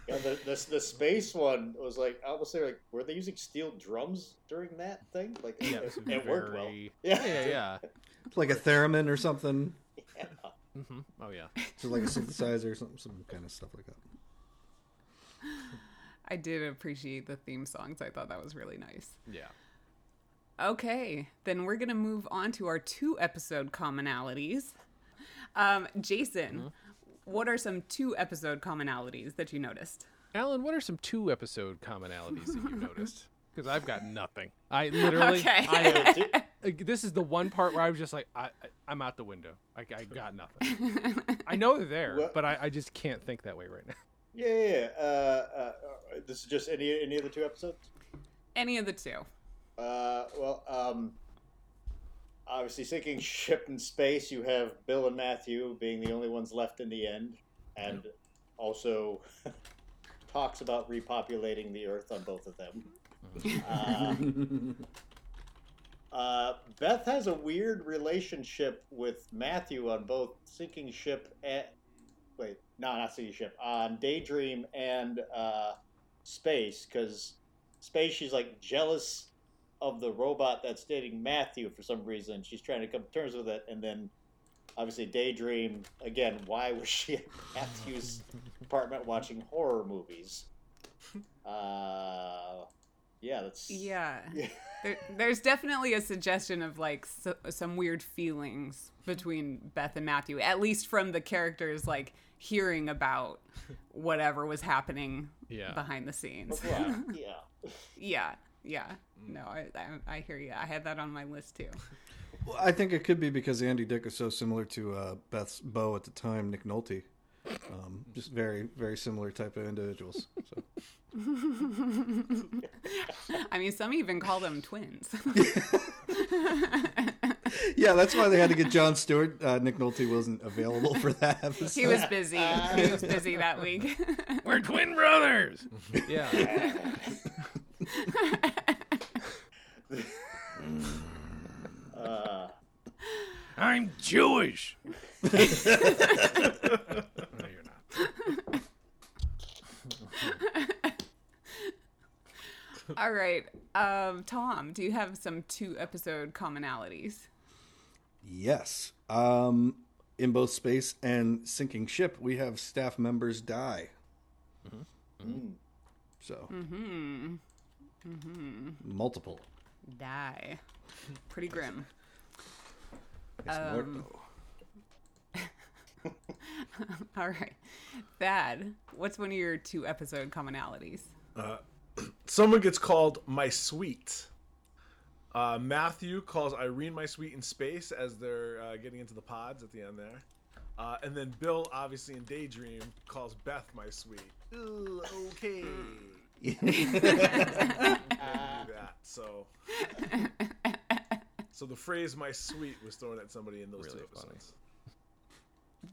Speaker 3: Yeah, the, the the space one was like I almost say like were they using steel drums during that thing? Like
Speaker 4: Yeah,
Speaker 3: it,
Speaker 4: it's
Speaker 3: it worked well.
Speaker 4: very-
Speaker 3: Yeah,
Speaker 4: Yeah, yeah.
Speaker 2: like a theremin or something.
Speaker 4: hmm Oh yeah.
Speaker 2: So like a synthesizer or something, some kind of stuff like that.
Speaker 6: I did appreciate the theme songs. I thought that was really nice.
Speaker 4: Yeah.
Speaker 6: Okay, then we're gonna move on to our two episode commonalities. Um, Jason, what are some two episode commonalities that you noticed?
Speaker 4: Allen, what are some two episode commonalities that you noticed? Because I've got nothing. I literally,
Speaker 6: Okay.
Speaker 4: I, like, this is the one part where I was just like, I, I, I'm out the window. I, I got nothing. I know they're there,
Speaker 3: Well-
Speaker 4: but I, I just can't think that way right now.
Speaker 3: yeah, yeah. yeah. Uh, uh, this is just any any of the two episodes.
Speaker 6: Any of the two?
Speaker 3: Uh, well, um, obviously, sinking ship in space, you have Bill and Matthew being the only ones left in the end, and also talks about repopulating the Earth on both of them. Uh, uh, Beth has a weird relationship with Matthew on both sinking ship and wait, no, not sinking ship on Daydream and uh, space because space she's like jealous of the robot that's dating Matthew for some reason. She's trying to come to terms with it, and then obviously Daydream again. Why was she at Matthew's apartment watching horror movies? Uh, yeah, that's
Speaker 6: Yeah.
Speaker 3: Yeah.
Speaker 6: There, there's definitely a suggestion of like so, some weird feelings between Beth and Matthew, at least from the characters like hearing about whatever was happening
Speaker 4: Yeah.
Speaker 6: behind the scenes.
Speaker 3: yeah, yeah.
Speaker 6: yeah, yeah. No, I, I I hear you. I had that on my list too.
Speaker 2: Well, I think it could be because Andy Dick is so similar to uh, Beth's beau at the time, Nick Nolte. Um, just very, very similar type of individuals. So.
Speaker 6: I mean, some even call them twins.
Speaker 2: Yeah, that's why they had to get Jon Stewart. Uh, Nick Nolte wasn't available for that episode.
Speaker 6: he was busy. He was busy that week.
Speaker 4: We're twin brothers. yeah.
Speaker 3: Uh,
Speaker 4: I'm Jewish. no, you're not.
Speaker 6: All right, um, Tom, do you have some two episode commonalities?
Speaker 2: Yes. Um, in both space and sinking ship, we have staff members die.
Speaker 3: mm.
Speaker 2: So
Speaker 6: Hmm.
Speaker 2: multiple.
Speaker 6: Die. Pretty grim.
Speaker 2: Es
Speaker 6: Um,
Speaker 2: muerto.
Speaker 6: All right, Thad, what's one of your two episode commonalities?
Speaker 5: Someone gets called my sweet. Uh, Matthew calls Irene my sweet in space as they're uh, getting into the pods at the end there. Uh, and then Bill, obviously in Daydream, calls Beth my sweet. Ooh, okay. that. So, so the phrase "my sweet" was thrown at somebody in those
Speaker 4: Really
Speaker 5: two
Speaker 4: funny.
Speaker 5: episodes.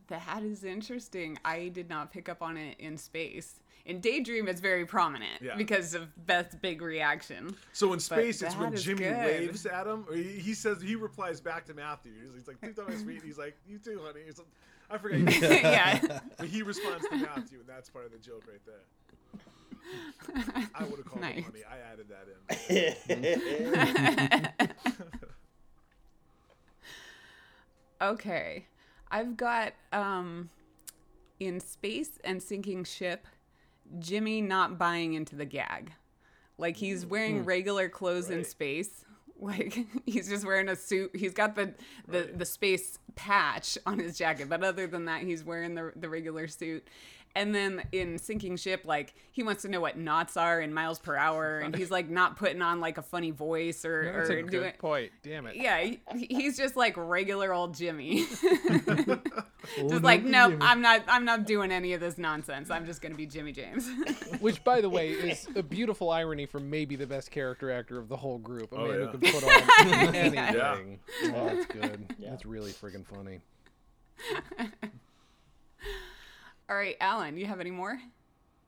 Speaker 6: That is interesting. I did not pick up on it in space. In Daydream, it's very prominent
Speaker 5: Yeah.
Speaker 6: because of Beth's big reaction.
Speaker 5: So in space, it's when Jimmy
Speaker 6: good.
Speaker 5: waves at him, or he, he says he replies back to Matthew. He's, he's like, "Please don't ask me." He's like, "You too, honey." Like, I forget.
Speaker 6: Yeah.
Speaker 5: but he responds to Matthew, and that's part of the joke right there. I would have called
Speaker 6: Nice.
Speaker 5: him honey. I added that in.
Speaker 6: Okay. I've got um in space and sinking ship, Jimmy not buying into the gag. Like he's wearing regular clothes in space. Like he's just wearing a suit. He's got the the,
Speaker 5: Right.
Speaker 6: the space patch on his jacket, but other than that, he's wearing the the regular suit. And then in sinking ship, like he wants to know what knots are in miles per hour, and he's like not putting on like a funny voice or,
Speaker 4: That's
Speaker 6: or
Speaker 4: a good
Speaker 6: doing.
Speaker 4: point. Damn it.
Speaker 6: Yeah, he, he's just like regular old Jimmy. Just
Speaker 2: no,
Speaker 6: like,
Speaker 2: be
Speaker 6: nope, I'm not. I'm not doing any of this nonsense. I'm just gonna be Jimmy James.
Speaker 4: Which, by the way, is a beautiful irony for maybe the best character actor of the whole group. A
Speaker 5: Oh,
Speaker 4: man
Speaker 5: yeah.
Speaker 4: who can put on anything.
Speaker 5: Yeah.
Speaker 4: Oh, that's good.
Speaker 3: Yeah.
Speaker 4: That's really friggin' funny.
Speaker 6: All right, Allen, you have any more?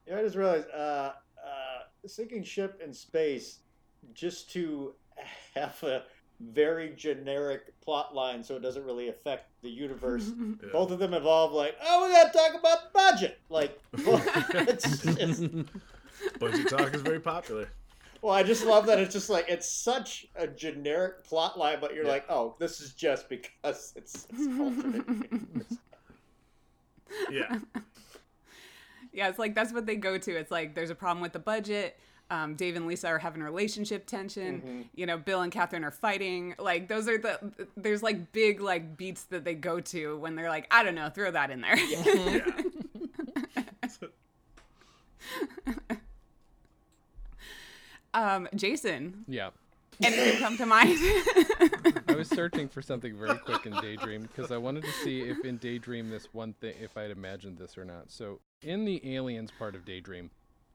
Speaker 3: Yeah, I just realized uh, uh, sinking ship in space just to have a very generic plot line so it doesn't really affect the universe.
Speaker 5: Yeah.
Speaker 3: Both of them involve like, oh, we gotta talk about budget. Like, well, it's just,
Speaker 5: Budget talk is very popular.
Speaker 3: well, I just love that it's just like it's such a generic plot line, but you're
Speaker 5: Yeah.
Speaker 3: like, oh, this is just because it's, it's alternate.
Speaker 5: Yeah.
Speaker 6: Yeah, it's like that's what they go to. It's like there's a problem with the budget. Um, Dave and Lisa are having relationship tension.
Speaker 3: Mm-hmm.
Speaker 6: You know, Bill and Catherine are fighting. Like those are the there's like big like beats that they go to when they're like, I don't know, throw that in there.
Speaker 5: Yeah.
Speaker 6: um, Jason,
Speaker 4: Yeah.
Speaker 6: anything come to mind?
Speaker 4: I was searching for something very quick in Daydream because I wanted to see if in Daydream this one thing, if I'd imagined this or not. So in the aliens part of Daydream,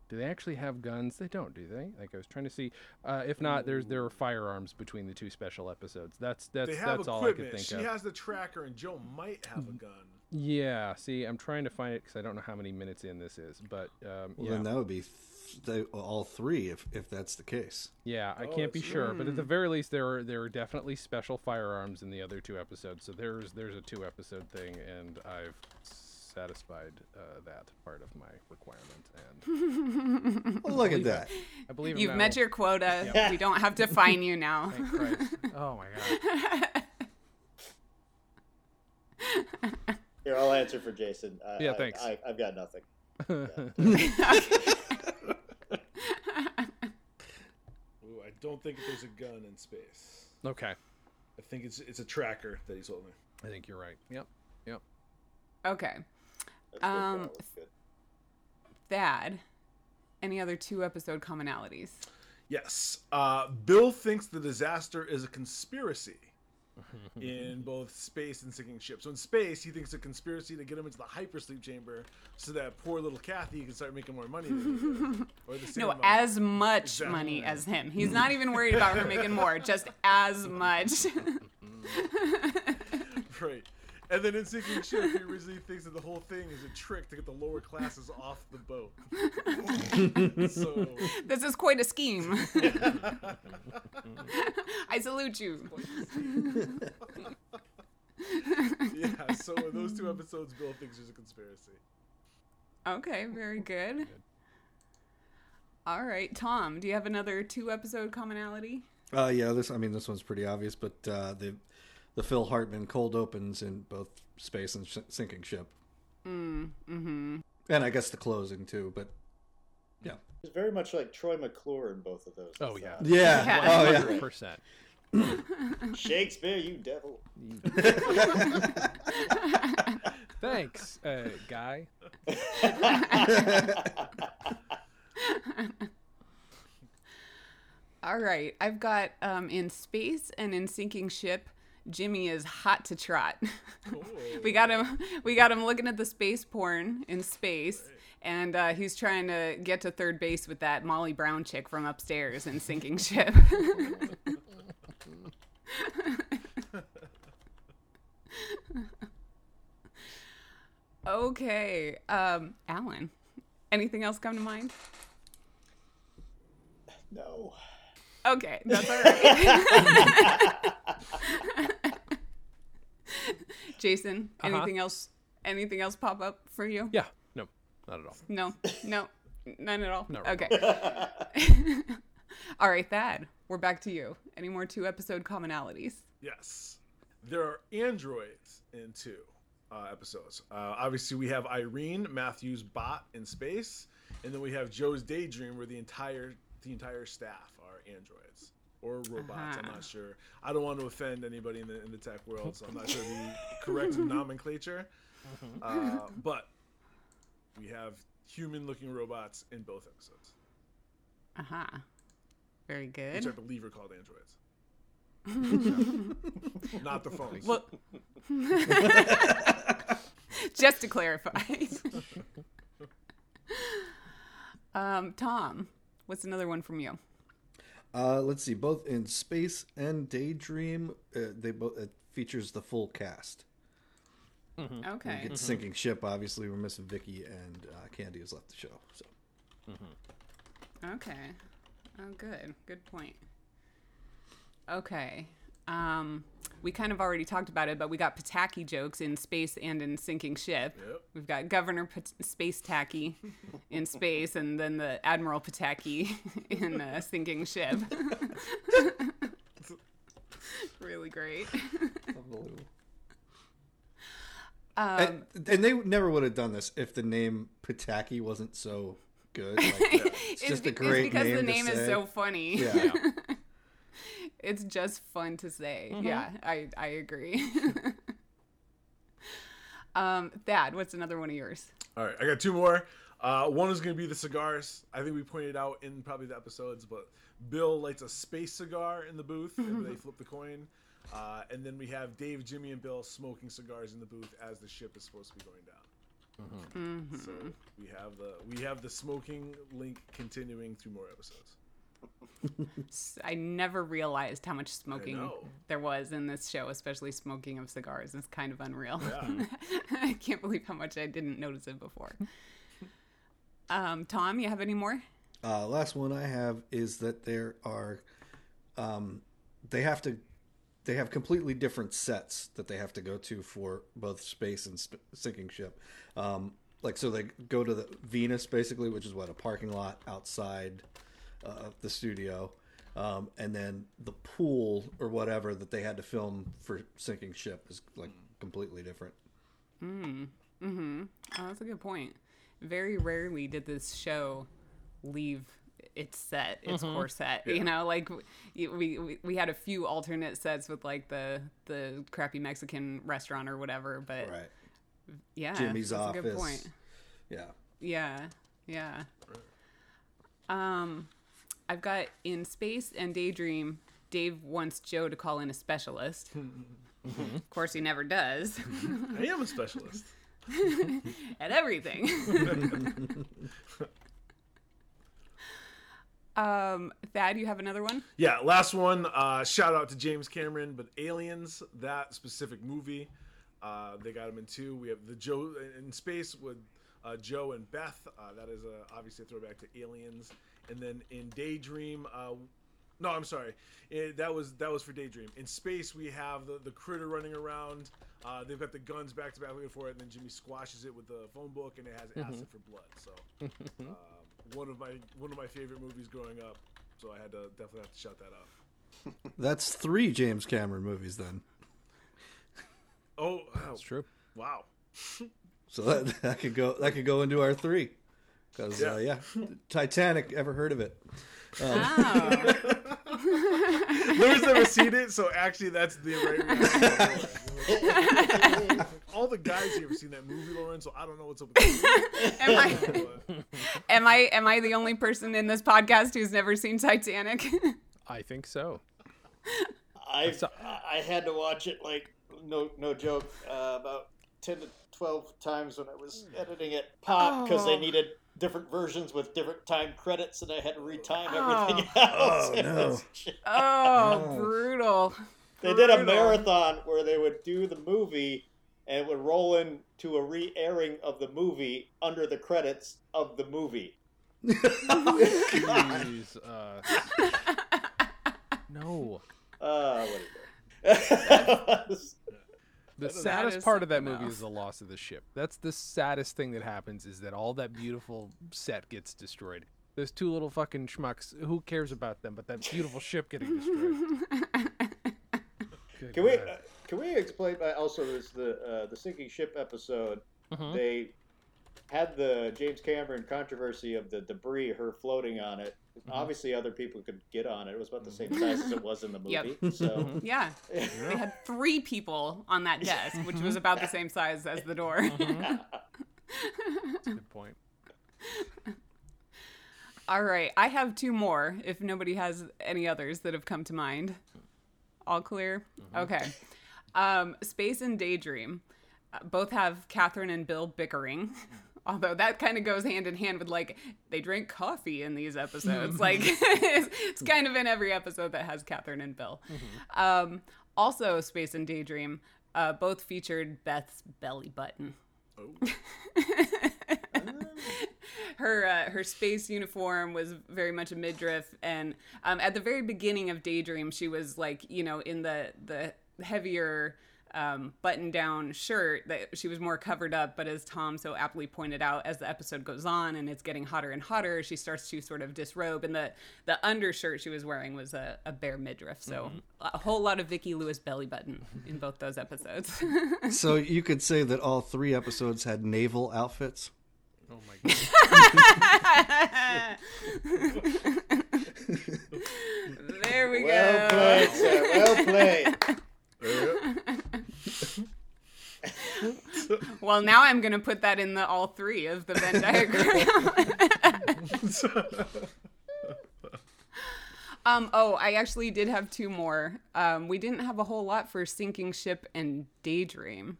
Speaker 4: do they actually have guns? They don't, do they? Like I was trying to see. Uh, if not, there's there are firearms between the two special episodes. That's that's
Speaker 5: They have
Speaker 4: that's all I could
Speaker 5: equipment.
Speaker 4: think
Speaker 5: She
Speaker 4: of.
Speaker 5: has the tracker, and Joe might have a gun.
Speaker 4: Yeah. See, I'm trying to find it because I don't know how many minutes in this is, but um,
Speaker 2: Well,
Speaker 4: yeah.
Speaker 2: then that would be th- they, all three if if that's the case.
Speaker 4: Yeah, I
Speaker 5: Oh,
Speaker 4: can't be
Speaker 5: it's-
Speaker 4: sure, but at the very least, there are there are definitely special firearms in the other two episodes. So there's there's a two episode thing, and I've satisfied uh, that part of my requirement, and
Speaker 2: Well, look at that.
Speaker 4: I believe
Speaker 6: You've met your quota. We don't have to fine you now.
Speaker 4: Thank Oh my god.
Speaker 3: Here, I'll answer for Jason. I,
Speaker 4: Yeah,
Speaker 3: I-
Speaker 4: thanks.
Speaker 3: I, I've got nothing.
Speaker 5: Ooh, I don't think there's a gun in space.
Speaker 4: okay,
Speaker 5: I think it's it's a tracker that he's holding.
Speaker 4: I think you're right. Yep. Yep.
Speaker 6: Okay.
Speaker 3: That's
Speaker 6: Um,
Speaker 3: good.
Speaker 6: Thad, any other two episode commonalities?
Speaker 5: Yes. Uh, Bill thinks the disaster is a conspiracy in both space and sinking ship. So in space, he thinks a conspiracy to get him into the hypersleep chamber so that poor little Kathy can start making more money. Than he. Or the same
Speaker 6: No,
Speaker 5: amount.
Speaker 6: as much
Speaker 5: Exactly.
Speaker 6: money as him. He's not even worried about her making more, just as much.
Speaker 5: Right. And then in Sinking Ship, he originally thinks that the whole thing is a trick to get the lower classes off the boat. so,
Speaker 6: this is quite a scheme. I salute you.
Speaker 5: yeah, so in those two episodes, Bill thinks there's a conspiracy.
Speaker 6: Okay, very good. All right, Tom, do you have another two episode commonality?
Speaker 2: Uh, yeah, this I mean this one's pretty obvious, but uh, the the Phil Hartman cold opens in both space and sh- sinking ship,
Speaker 6: Mm, mm-hmm.
Speaker 2: and I guess the closing too. But yeah,
Speaker 3: It's very much like Troy McClure in both of those.
Speaker 4: Oh, yeah.
Speaker 3: thought.
Speaker 2: yeah,
Speaker 6: Yeah.
Speaker 2: oh yeah.
Speaker 4: 100%.
Speaker 3: Shakespeare, you devil.
Speaker 4: Thanks, uh, guy.
Speaker 6: All right, I've got um, in space and in sinking ship. Jimmy is hot to trot. we got him. We got him looking at the space porn in space, and uh, he's trying to get to third base with that Molly Brown chick from upstairs in sinking ship. Okay. Um, Allen, anything else come to mind?
Speaker 3: No.
Speaker 6: Okay, that's all right. Jason,
Speaker 4: Uh-huh.
Speaker 6: anything else? Anything else pop up for you?
Speaker 4: Yeah. No, not at all.
Speaker 6: No, no, none at all.
Speaker 4: Not really.
Speaker 6: okay. all right, Thad, we're back to you. Any more two episode commonalities?
Speaker 5: Yes. There are androids in two uh, episodes. Uh, obviously, we have Irene, Matthew's bot in space, and then we have Joe's Daydream, where the entire the entire staff are androids or robots. I'm
Speaker 6: Uh-huh.
Speaker 5: not sure. I don't want to offend anybody in the in the tech world, so I'm not sure the correct nomenclature. Uh, but we have human-looking robots in both episodes,
Speaker 6: Uh huh. Very good.
Speaker 5: which I believe are called androids. not the phones.
Speaker 6: Well, just to clarify. um, Tom, what's another one from you?
Speaker 2: Uh, let's see. Both in Space and Daydream, uh, they both it features the full cast.
Speaker 6: Okay.
Speaker 2: It's sinking ship. Obviously, we're missing Vicki and uh, Khandi has left the show. So
Speaker 6: Okay. Oh, good. Good point. Okay. Um, we kind of already talked about it, but we got Pataki jokes in space and in sinking ship.
Speaker 5: Yep.
Speaker 6: We've got Governor Pat- Space Tacky in space, and then the Admiral Pataki in a sinking ship. really great. Um,
Speaker 2: and, and they never would have done this if the name Pataki wasn't so good. Like, it's just a
Speaker 6: be-
Speaker 2: great
Speaker 6: because
Speaker 2: name
Speaker 6: the
Speaker 2: to
Speaker 6: name is
Speaker 2: say.
Speaker 6: so funny.
Speaker 2: Yeah.
Speaker 6: It's just fun to say.
Speaker 2: Mm-hmm.
Speaker 6: Yeah, I I agree. um, Thad, what's another one of yours?
Speaker 5: All right, I got two more. Uh, one is going to be the cigars. I think we pointed out in probably the episodes, but Bill lights a space cigar in the booth, and they flip the coin. Uh, and then we have Dave, Jimmy, and Bill smoking cigars in the booth as the ship is supposed to be going down. So we have the we have the smoking link continuing through more episodes.
Speaker 6: S- I never realized how much smoking there was in this show, especially smoking of cigars. It's kind of unreal.
Speaker 5: Yeah.
Speaker 6: I can't believe how much I didn't notice it before. Um, Tom, you have any more?
Speaker 2: Uh, last one I have is that there are, um, they have to, they have completely different sets that they have to go to for both space and sp- sinking ship. Um, like so, they go to the Venus basically, which is what a parking lot outside uh, the studio, um, and then the pool or whatever that they had to film for sinking ship is like completely different.
Speaker 6: Oh, that's a good point. Very rarely did this show leave its set, its core set. You know, like we, we we- we had a few alternate sets with like the the crappy Mexican restaurant or whatever, but
Speaker 2: Right.
Speaker 6: yeah,
Speaker 2: Jimmy's
Speaker 6: that's
Speaker 2: office.
Speaker 6: a good point.
Speaker 2: Yeah.
Speaker 6: Yeah, yeah. Um, I've got in space and daydream. Dave wants Joe to call in a specialist. Of course, he never does
Speaker 5: I am a specialist.
Speaker 6: at everything. um, Thad, you have another one?
Speaker 5: Yeah, last one. Uh, shout out to James Cameron, but Aliens, that specific movie, uh, they got him in two. We have the Joe in space with uh, Joe and Beth. Uh, that is a, obviously a throwback to Aliens. And then in Daydream, uh, no, I'm sorry, Eh, that was that was for Daydream. In space, we have the, the critter running around. Uh, they've got the guns back to back looking for it, and then Jimmy squashes it with the phone book, and it has acid for blood. So, uh, one of my one of my favorite movies growing up. So I had to definitely have to shout that out.
Speaker 2: That's three James Cameron movies then.
Speaker 5: Oh,
Speaker 4: That's true.
Speaker 5: Wow.
Speaker 2: So that, that could go that could go into our three. Because
Speaker 5: Yeah.
Speaker 2: uh, yeah, Titanic. Ever heard of it?
Speaker 6: Oh,
Speaker 5: Louis never seen it, so actually that's the right. All the guys here have seen that movie, Lauren, so I don't know what's up with that.
Speaker 6: am I am I am I the only person in this podcast who's never seen Titanic?
Speaker 4: I think so.
Speaker 3: I I had to watch it like no no joke uh, about ten to twelve times when I was editing it pop because they
Speaker 6: Oh.
Speaker 3: needed different versions with different time credits and I had to retime everything
Speaker 6: Oh.
Speaker 3: else.
Speaker 2: Oh, no.
Speaker 6: oh, brutal.
Speaker 3: They did a marathon where they would do the movie and it would roll into a re-airing of the movie under the credits of the movie.
Speaker 4: Jeez, uh, no.
Speaker 3: Uh, what is it?
Speaker 4: The
Speaker 6: That
Speaker 4: saddest
Speaker 6: is
Speaker 4: part of that movie
Speaker 6: else.
Speaker 4: is the loss of the ship. That's the saddest thing that happens is that all that beautiful set gets destroyed. Those two little fucking schmucks. Who cares about them? But that beautiful ship getting destroyed. Good
Speaker 3: Can we uh, can we explain? Uh, also, there's the uh, the sinking ship episode.
Speaker 4: Mhm.
Speaker 3: They had the James Cameron controversy of the debris, her floating on it.
Speaker 4: Mm-hmm.
Speaker 3: Obviously, other people could get on it. It was about the same size as it was in the movie.
Speaker 6: Yep.
Speaker 3: So
Speaker 6: Yeah. They had three people on that desk, which was about the same size as the door.
Speaker 4: That's a good point.
Speaker 6: All right. I have two more if nobody has any others that have come to mind. All clear? Okay. Um, Space and Daydream uh, both have Catherine and Bill bickering. Although that kind of goes hand in hand with like they drink coffee in these episodes. like it's, it's kind of in every episode that has Catherine and Bill. Um, also, Space and Daydream uh, both featured Beth's belly button. oh. her uh, her space uniform was very much a midriff, and um, at the very beginning of Daydream, she was like you know in the the heavier um, button down shirt that she was more covered up. But as Tom so aptly pointed out, as the episode goes on and it's getting hotter and hotter, she starts to sort of disrobe, and the the undershirt she was wearing was a, a bare midriff. So a whole lot of Vicki Lewis belly button in both those episodes.
Speaker 2: So you could say that all three episodes had naval outfits.
Speaker 4: Oh my god.
Speaker 6: there we
Speaker 3: well
Speaker 6: go.
Speaker 3: played, sir. Well played.
Speaker 6: Well, now I'm going to put that in the all three of the Venn diagram. um, oh, I actually did have two more. Um, we didn't have a whole lot for Sinking Ship and Daydream.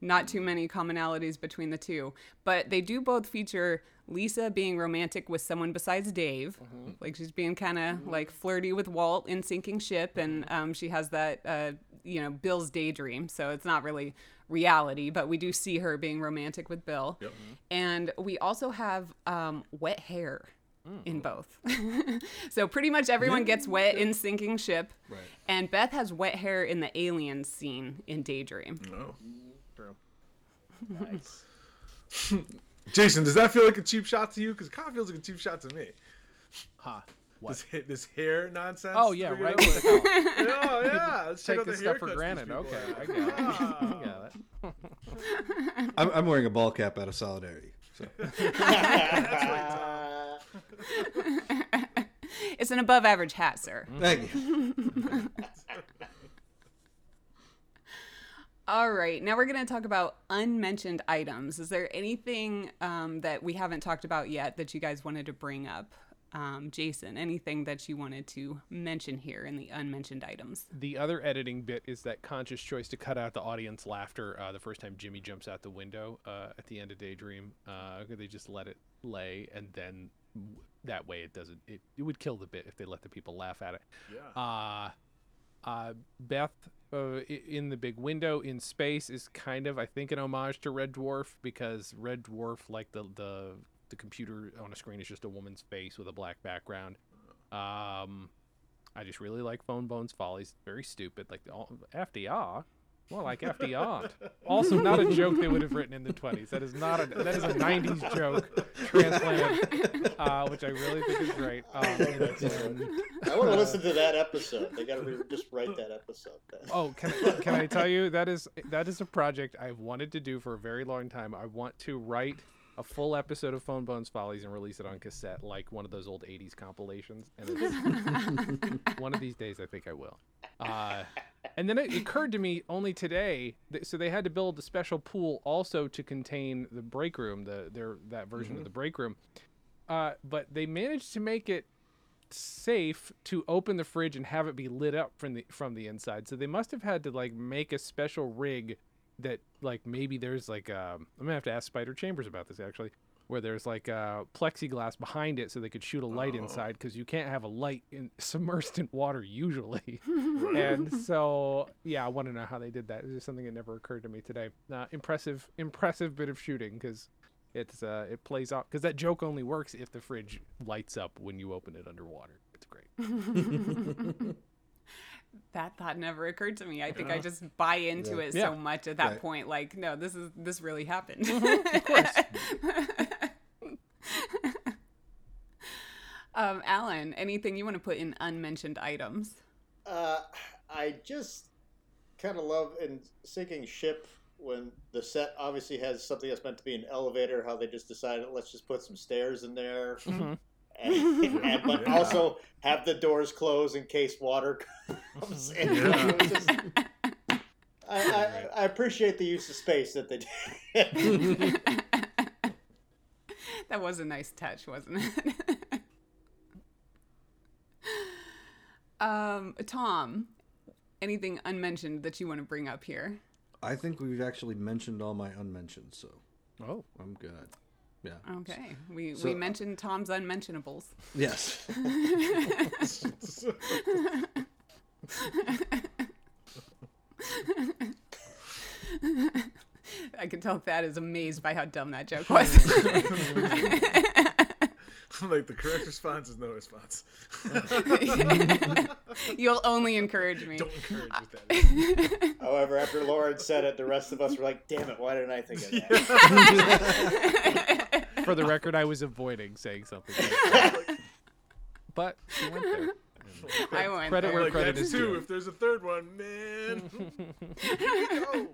Speaker 6: Not too many commonalities between the two, but they do both feature Lisa being romantic with someone besides Dave. Like she's being kind of like flirty with Walt in Sinking Ship, and um, she has that, uh, you know, Bill's daydream. So it's not really reality, but we do see her being romantic with Bill. And we also have um, wet hair in both. so pretty much everyone gets wet in Sinking Ship.
Speaker 2: Right.
Speaker 6: And Beth has wet hair in the aliens scene in Daydream.
Speaker 5: No.
Speaker 4: True.
Speaker 3: Nice.
Speaker 5: Jason, does that feel like a cheap shot to you? Because it kind of feels like a cheap shot to me.
Speaker 4: Ha. What?
Speaker 5: This this hair nonsense.
Speaker 4: Oh yeah, right.
Speaker 5: it
Speaker 4: the
Speaker 5: oh yeah. Let's check
Speaker 4: Take
Speaker 5: out the
Speaker 4: this stuff for granted. Okay. I get it.
Speaker 5: Ah.
Speaker 4: I got it.
Speaker 2: I'm, I'm wearing a ball cap out of solidarity. So.
Speaker 6: It's an above average hat, sir.
Speaker 2: Thank you.
Speaker 6: All right, now we're going to talk about unmentioned items. Is there anything um, that we haven't talked about yet that you guys wanted to bring up? Um, Jason, anything that you wanted to mention here in the unmentioned items?
Speaker 4: The other editing bit is that conscious choice to cut out the audience laughter uh, the first time Jimmy jumps out the window uh, at the end of Daydream. Uh, they just let it lay, and then that way it doesn't. It, it would kill the bit if they let the people laugh at it.
Speaker 5: Yeah.
Speaker 4: Uh, uh, Beth uh, in the big window in space is kind of, I think, an homage to Red Dwarf because Red Dwarf, like the the the computer on a screen, is just a woman's face with a black background. Um, I just really like Phone Bones Follies. Very stupid, like all- FDR. More like FDR. also, not a joke they would have written in the 20s. That is not a that is a 90s joke transplanted, uh, which I really think is great. Um, and- and-
Speaker 3: I want to listen to that episode. They got to re- just write that episode. Then.
Speaker 4: Oh, can, can I tell you that is that is a project I've wanted to do for a very long time. I want to write a full episode of Phone Bones Follies and release it on cassette, like one of those old '80s compilations. And one of these days, I think I will. Uh, and then it occurred to me only today. That, so they had to build a special pool also to contain the break room, the their that version of the break room. Uh, but they managed to make it safe to open the fridge and have it be lit up from the from the inside. So they must have had to like make a special rig that like maybe there's like um I'm gonna have to ask Spider Chambers about this actually. where there's like a plexiglass behind it so they could shoot a light
Speaker 5: Oh.
Speaker 4: inside because you can't have a light in, submersed in water usually. and so, yeah, I want to know how they did that. It's just something that never occurred to me today. Uh, impressive, impressive bit of shooting because it's uh, it plays out because that joke only works if the fridge lights up when you open it underwater. It's great.
Speaker 6: That thought never occurred to me. I think I just buy into it
Speaker 4: Yeah.
Speaker 6: so much at that
Speaker 2: Right.
Speaker 6: point. Like, no, this is this really happened.
Speaker 4: of course.
Speaker 6: um, Allen, anything you want to put in unmentioned items?
Speaker 3: Uh, I just kind of love in sinking ship when the set obviously has something that's meant to be an elevator. How they just decided let's just put some stairs in there,
Speaker 4: Mhm.
Speaker 3: And, and but
Speaker 5: Yeah.
Speaker 3: also have the doors closed in case water comes in.
Speaker 5: Yeah.
Speaker 3: Just- I, I, I appreciate the use of space that they did.
Speaker 6: that was a nice touch, wasn't it? um, Tom, anything unmentioned that you want to bring up here?
Speaker 2: I think we've actually mentioned all my unmentioned, so
Speaker 4: Oh,
Speaker 2: I'm good. Yeah.
Speaker 6: Okay, we
Speaker 2: So- uh,
Speaker 6: we mentioned Tom's unmentionables.
Speaker 2: Yes.
Speaker 6: I can tell Thad is amazed by how dumb that joke was.
Speaker 5: like the correct response is no response.
Speaker 6: You'll only encourage me.
Speaker 5: Don't encourage with that.
Speaker 3: However, after Lauren said it, the rest of us were like, "Damn it! Why didn't I think of that?"
Speaker 4: For the record, I was avoiding saying something. like but she went there.
Speaker 6: I went
Speaker 4: Credit
Speaker 6: there.
Speaker 4: where
Speaker 5: Like
Speaker 4: credit
Speaker 5: that's
Speaker 4: is
Speaker 5: two.
Speaker 4: due.
Speaker 5: If there's a third one, man. Here we go.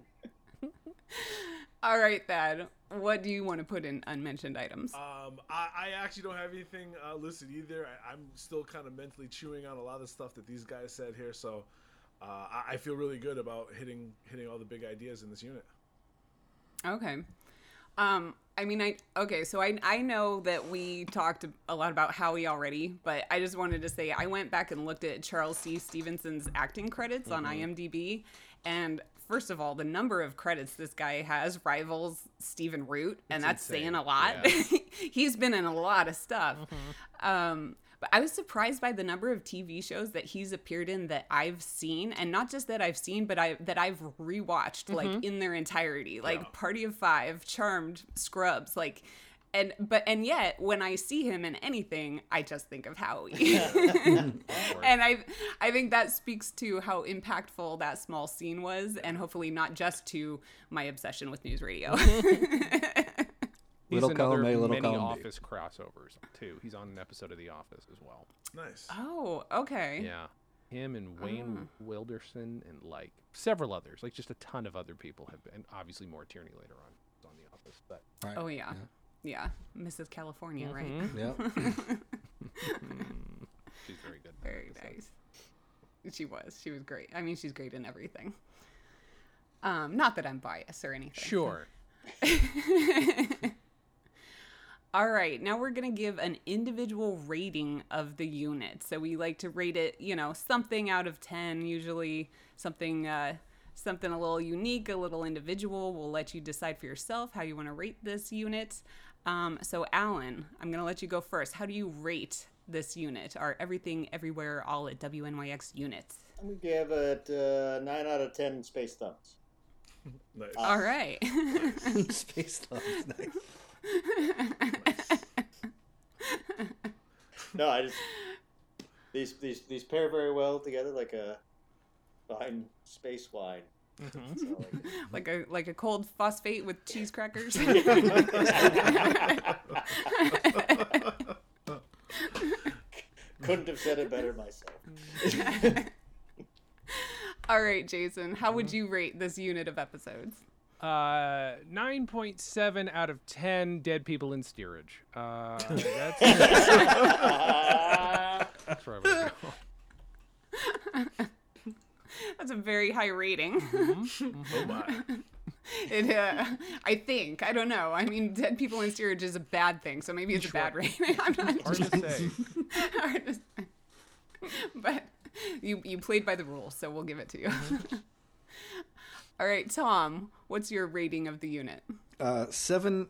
Speaker 6: All right, Thad. What do you want to put in unmentioned items?
Speaker 5: Um, I, I actually don't have anything uh, listed either. I, I'm still kind of mentally chewing on a lot of stuff that these guys said here, so uh, I, I feel really good about hitting hitting all the big ideas in this unit.
Speaker 6: Okay. Um, I mean, I okay. So I I know that we talked a lot about Howie already, but I just wanted to say I went back and looked at Charles C. Stevenson's acting credits on IMDb, and first of all, the number of credits this guy has rivals Stephen Root, and that's
Speaker 4: insane.
Speaker 6: saying a lot.
Speaker 4: Yeah.
Speaker 6: He's been in a lot of stuff. Um, but I was surprised by the number of TV shows that he's appeared in that I've seen, and not just that I've seen, but I that I've rewatched like mm-hmm. in their entirety, like
Speaker 5: Yeah.
Speaker 6: Party of Five, Charmed, Scrubs, like. And but and yet when I see him in anything, I just think of Howie, and I I think that speaks to how impactful that small scene was, and hopefully not just to my obsession with NewsRadio.
Speaker 4: He's
Speaker 2: Little
Speaker 4: in
Speaker 2: column A, little
Speaker 4: many
Speaker 2: column B.
Speaker 4: Office crossovers too. He's on an episode of The Office as well.
Speaker 5: Nice.
Speaker 6: oh, okay.
Speaker 4: Yeah, him and Wayne
Speaker 6: Ah.
Speaker 4: Wilderson and like several others, like just a ton of other people have been. Obviously, Maura Tierney later on was on The Office, but
Speaker 2: Right.
Speaker 6: Oh yeah. yeah, Mrs. California, right?
Speaker 2: Yep.
Speaker 4: she's very good. in that
Speaker 6: Very
Speaker 4: episode.
Speaker 6: nice. She was. She was great. I mean, she's great in everything. Um, not that I'm biased or anything.
Speaker 4: Sure.
Speaker 6: All right, now we're going to give an individual rating of the unit. So we like to rate it, you know, something out of 10, usually something uh something a little unique, a little individual. We'll let you decide for yourself how you want to rate this unit. Um, so Allen, I'm going to let you go first. How do you rate this unit? Our everything everywhere all at WNYX units.
Speaker 3: I'm gonna give it uh, nine out of ten space thumbs.
Speaker 5: Nice.
Speaker 6: All right.
Speaker 2: Space thumbs. Nice.
Speaker 3: No, I just these these these pair very well together, like a fine space wine. Mm-hmm. So, like-
Speaker 6: like a like a cold phosphate with cheese crackers.
Speaker 3: Couldn't have said it better myself.
Speaker 6: All right, Jason, how would you rate this unit of episodes?
Speaker 4: Uh, nine point seven out of ten dead people in steerage. Uh, that's, that's where I would go.
Speaker 6: That's a very high rating.
Speaker 5: Oh my.
Speaker 6: it, uh, I think. I don't know. I mean, dead people in steerage is a bad thing, so maybe it's a bad rating. I'm not
Speaker 4: Hard to say.
Speaker 6: hard to say. But you you played by the rules, so we'll give it to you. All right, Tom, what's your rating of the unit?
Speaker 2: Uh, seven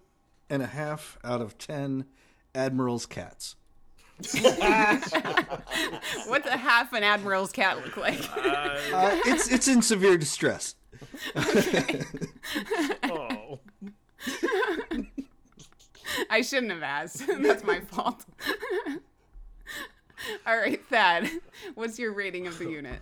Speaker 2: and a half out of ten Admiral's cats.
Speaker 6: What's a half an admiral's cat look like?
Speaker 2: Uh, it's it's in severe distress.
Speaker 5: Oh,
Speaker 6: I shouldn't have asked. That's my fault. All right, Thad, what's your rating of the unit?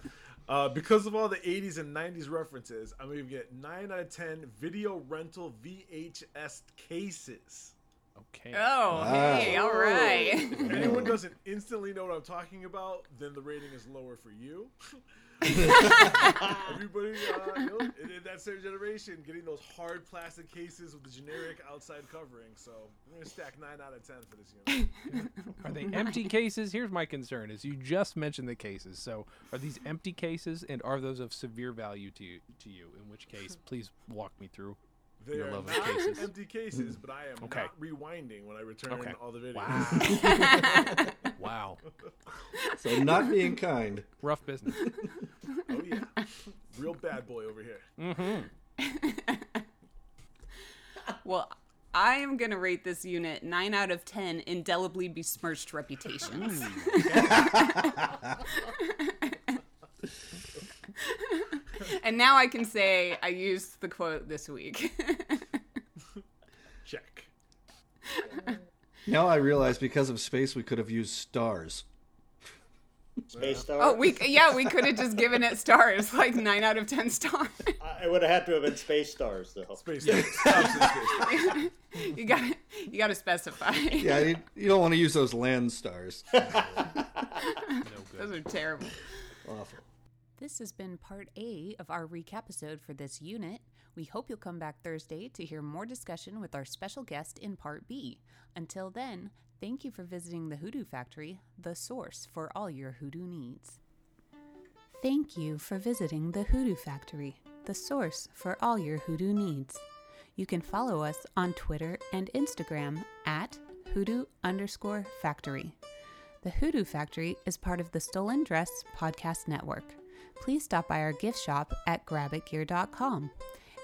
Speaker 5: Uh, because of all the 80s and 90s references, I'm gonna get nine out of ten video rental VHS cases.
Speaker 4: Okay.
Speaker 6: Oh, hey, all right.
Speaker 5: If anyone doesn't instantly know what I'm talking about, then the rating is lower for you. Everybody, uh, you know, in, in that certain generation, getting those hard plastic cases with the generic outside covering. So I'm gonna stack nine out of ten for this unit.
Speaker 4: Are they empty cases? Here's my concern: is you just mentioned the cases. So are these empty cases, and are those of severe value to you? To you, in which case, please walk me through.
Speaker 5: They
Speaker 4: Your
Speaker 5: are not
Speaker 4: cases.
Speaker 5: empty cases, but I am
Speaker 4: Okay.
Speaker 5: not rewinding when I return
Speaker 4: Okay.
Speaker 5: all the videos.
Speaker 4: Wow. wow.
Speaker 2: So not being kind.
Speaker 4: Rough business.
Speaker 5: Oh yeah, real bad boy over here.
Speaker 4: Mm-hmm.
Speaker 6: Well, I am going to rate this unit 9 out of 10 indelibly besmirched reputations. and now I can say I used the quote this week.
Speaker 5: Check.
Speaker 2: Now I realize because of space we could have used stars.
Speaker 3: Space Star.
Speaker 6: oh, we yeah, we could have just given it stars, like 9 out of 10 stars.
Speaker 3: I- It would have had to have been Space Stars, though.
Speaker 5: Space. stars.
Speaker 6: you got to you got to specify.
Speaker 2: Yeah, you, you don't want to use those land stars.
Speaker 4: No
Speaker 6: Those are terrible.
Speaker 2: Awful.
Speaker 1: This has been part A of our recap episode for this unit. We hope you'll come back Thursday to hear more discussion with our special guest in part B. Until then, thank you for visiting the Hoodoo Factory, the source for all your hoodoo needs. Thank you for visiting the Hoodoo Factory, the source for all your hoodoo needs. You can follow us on Twitter and Instagram at hoodoo underscore factory. The Hoodoo Factory is part of the Stolen Dress Podcast Network. Please stop by our gift shop at grabitgear.com.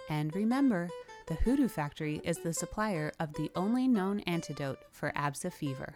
Speaker 1: And remember, the Hoodoo Factory is the supplier of the only known antidote for ABSA fever.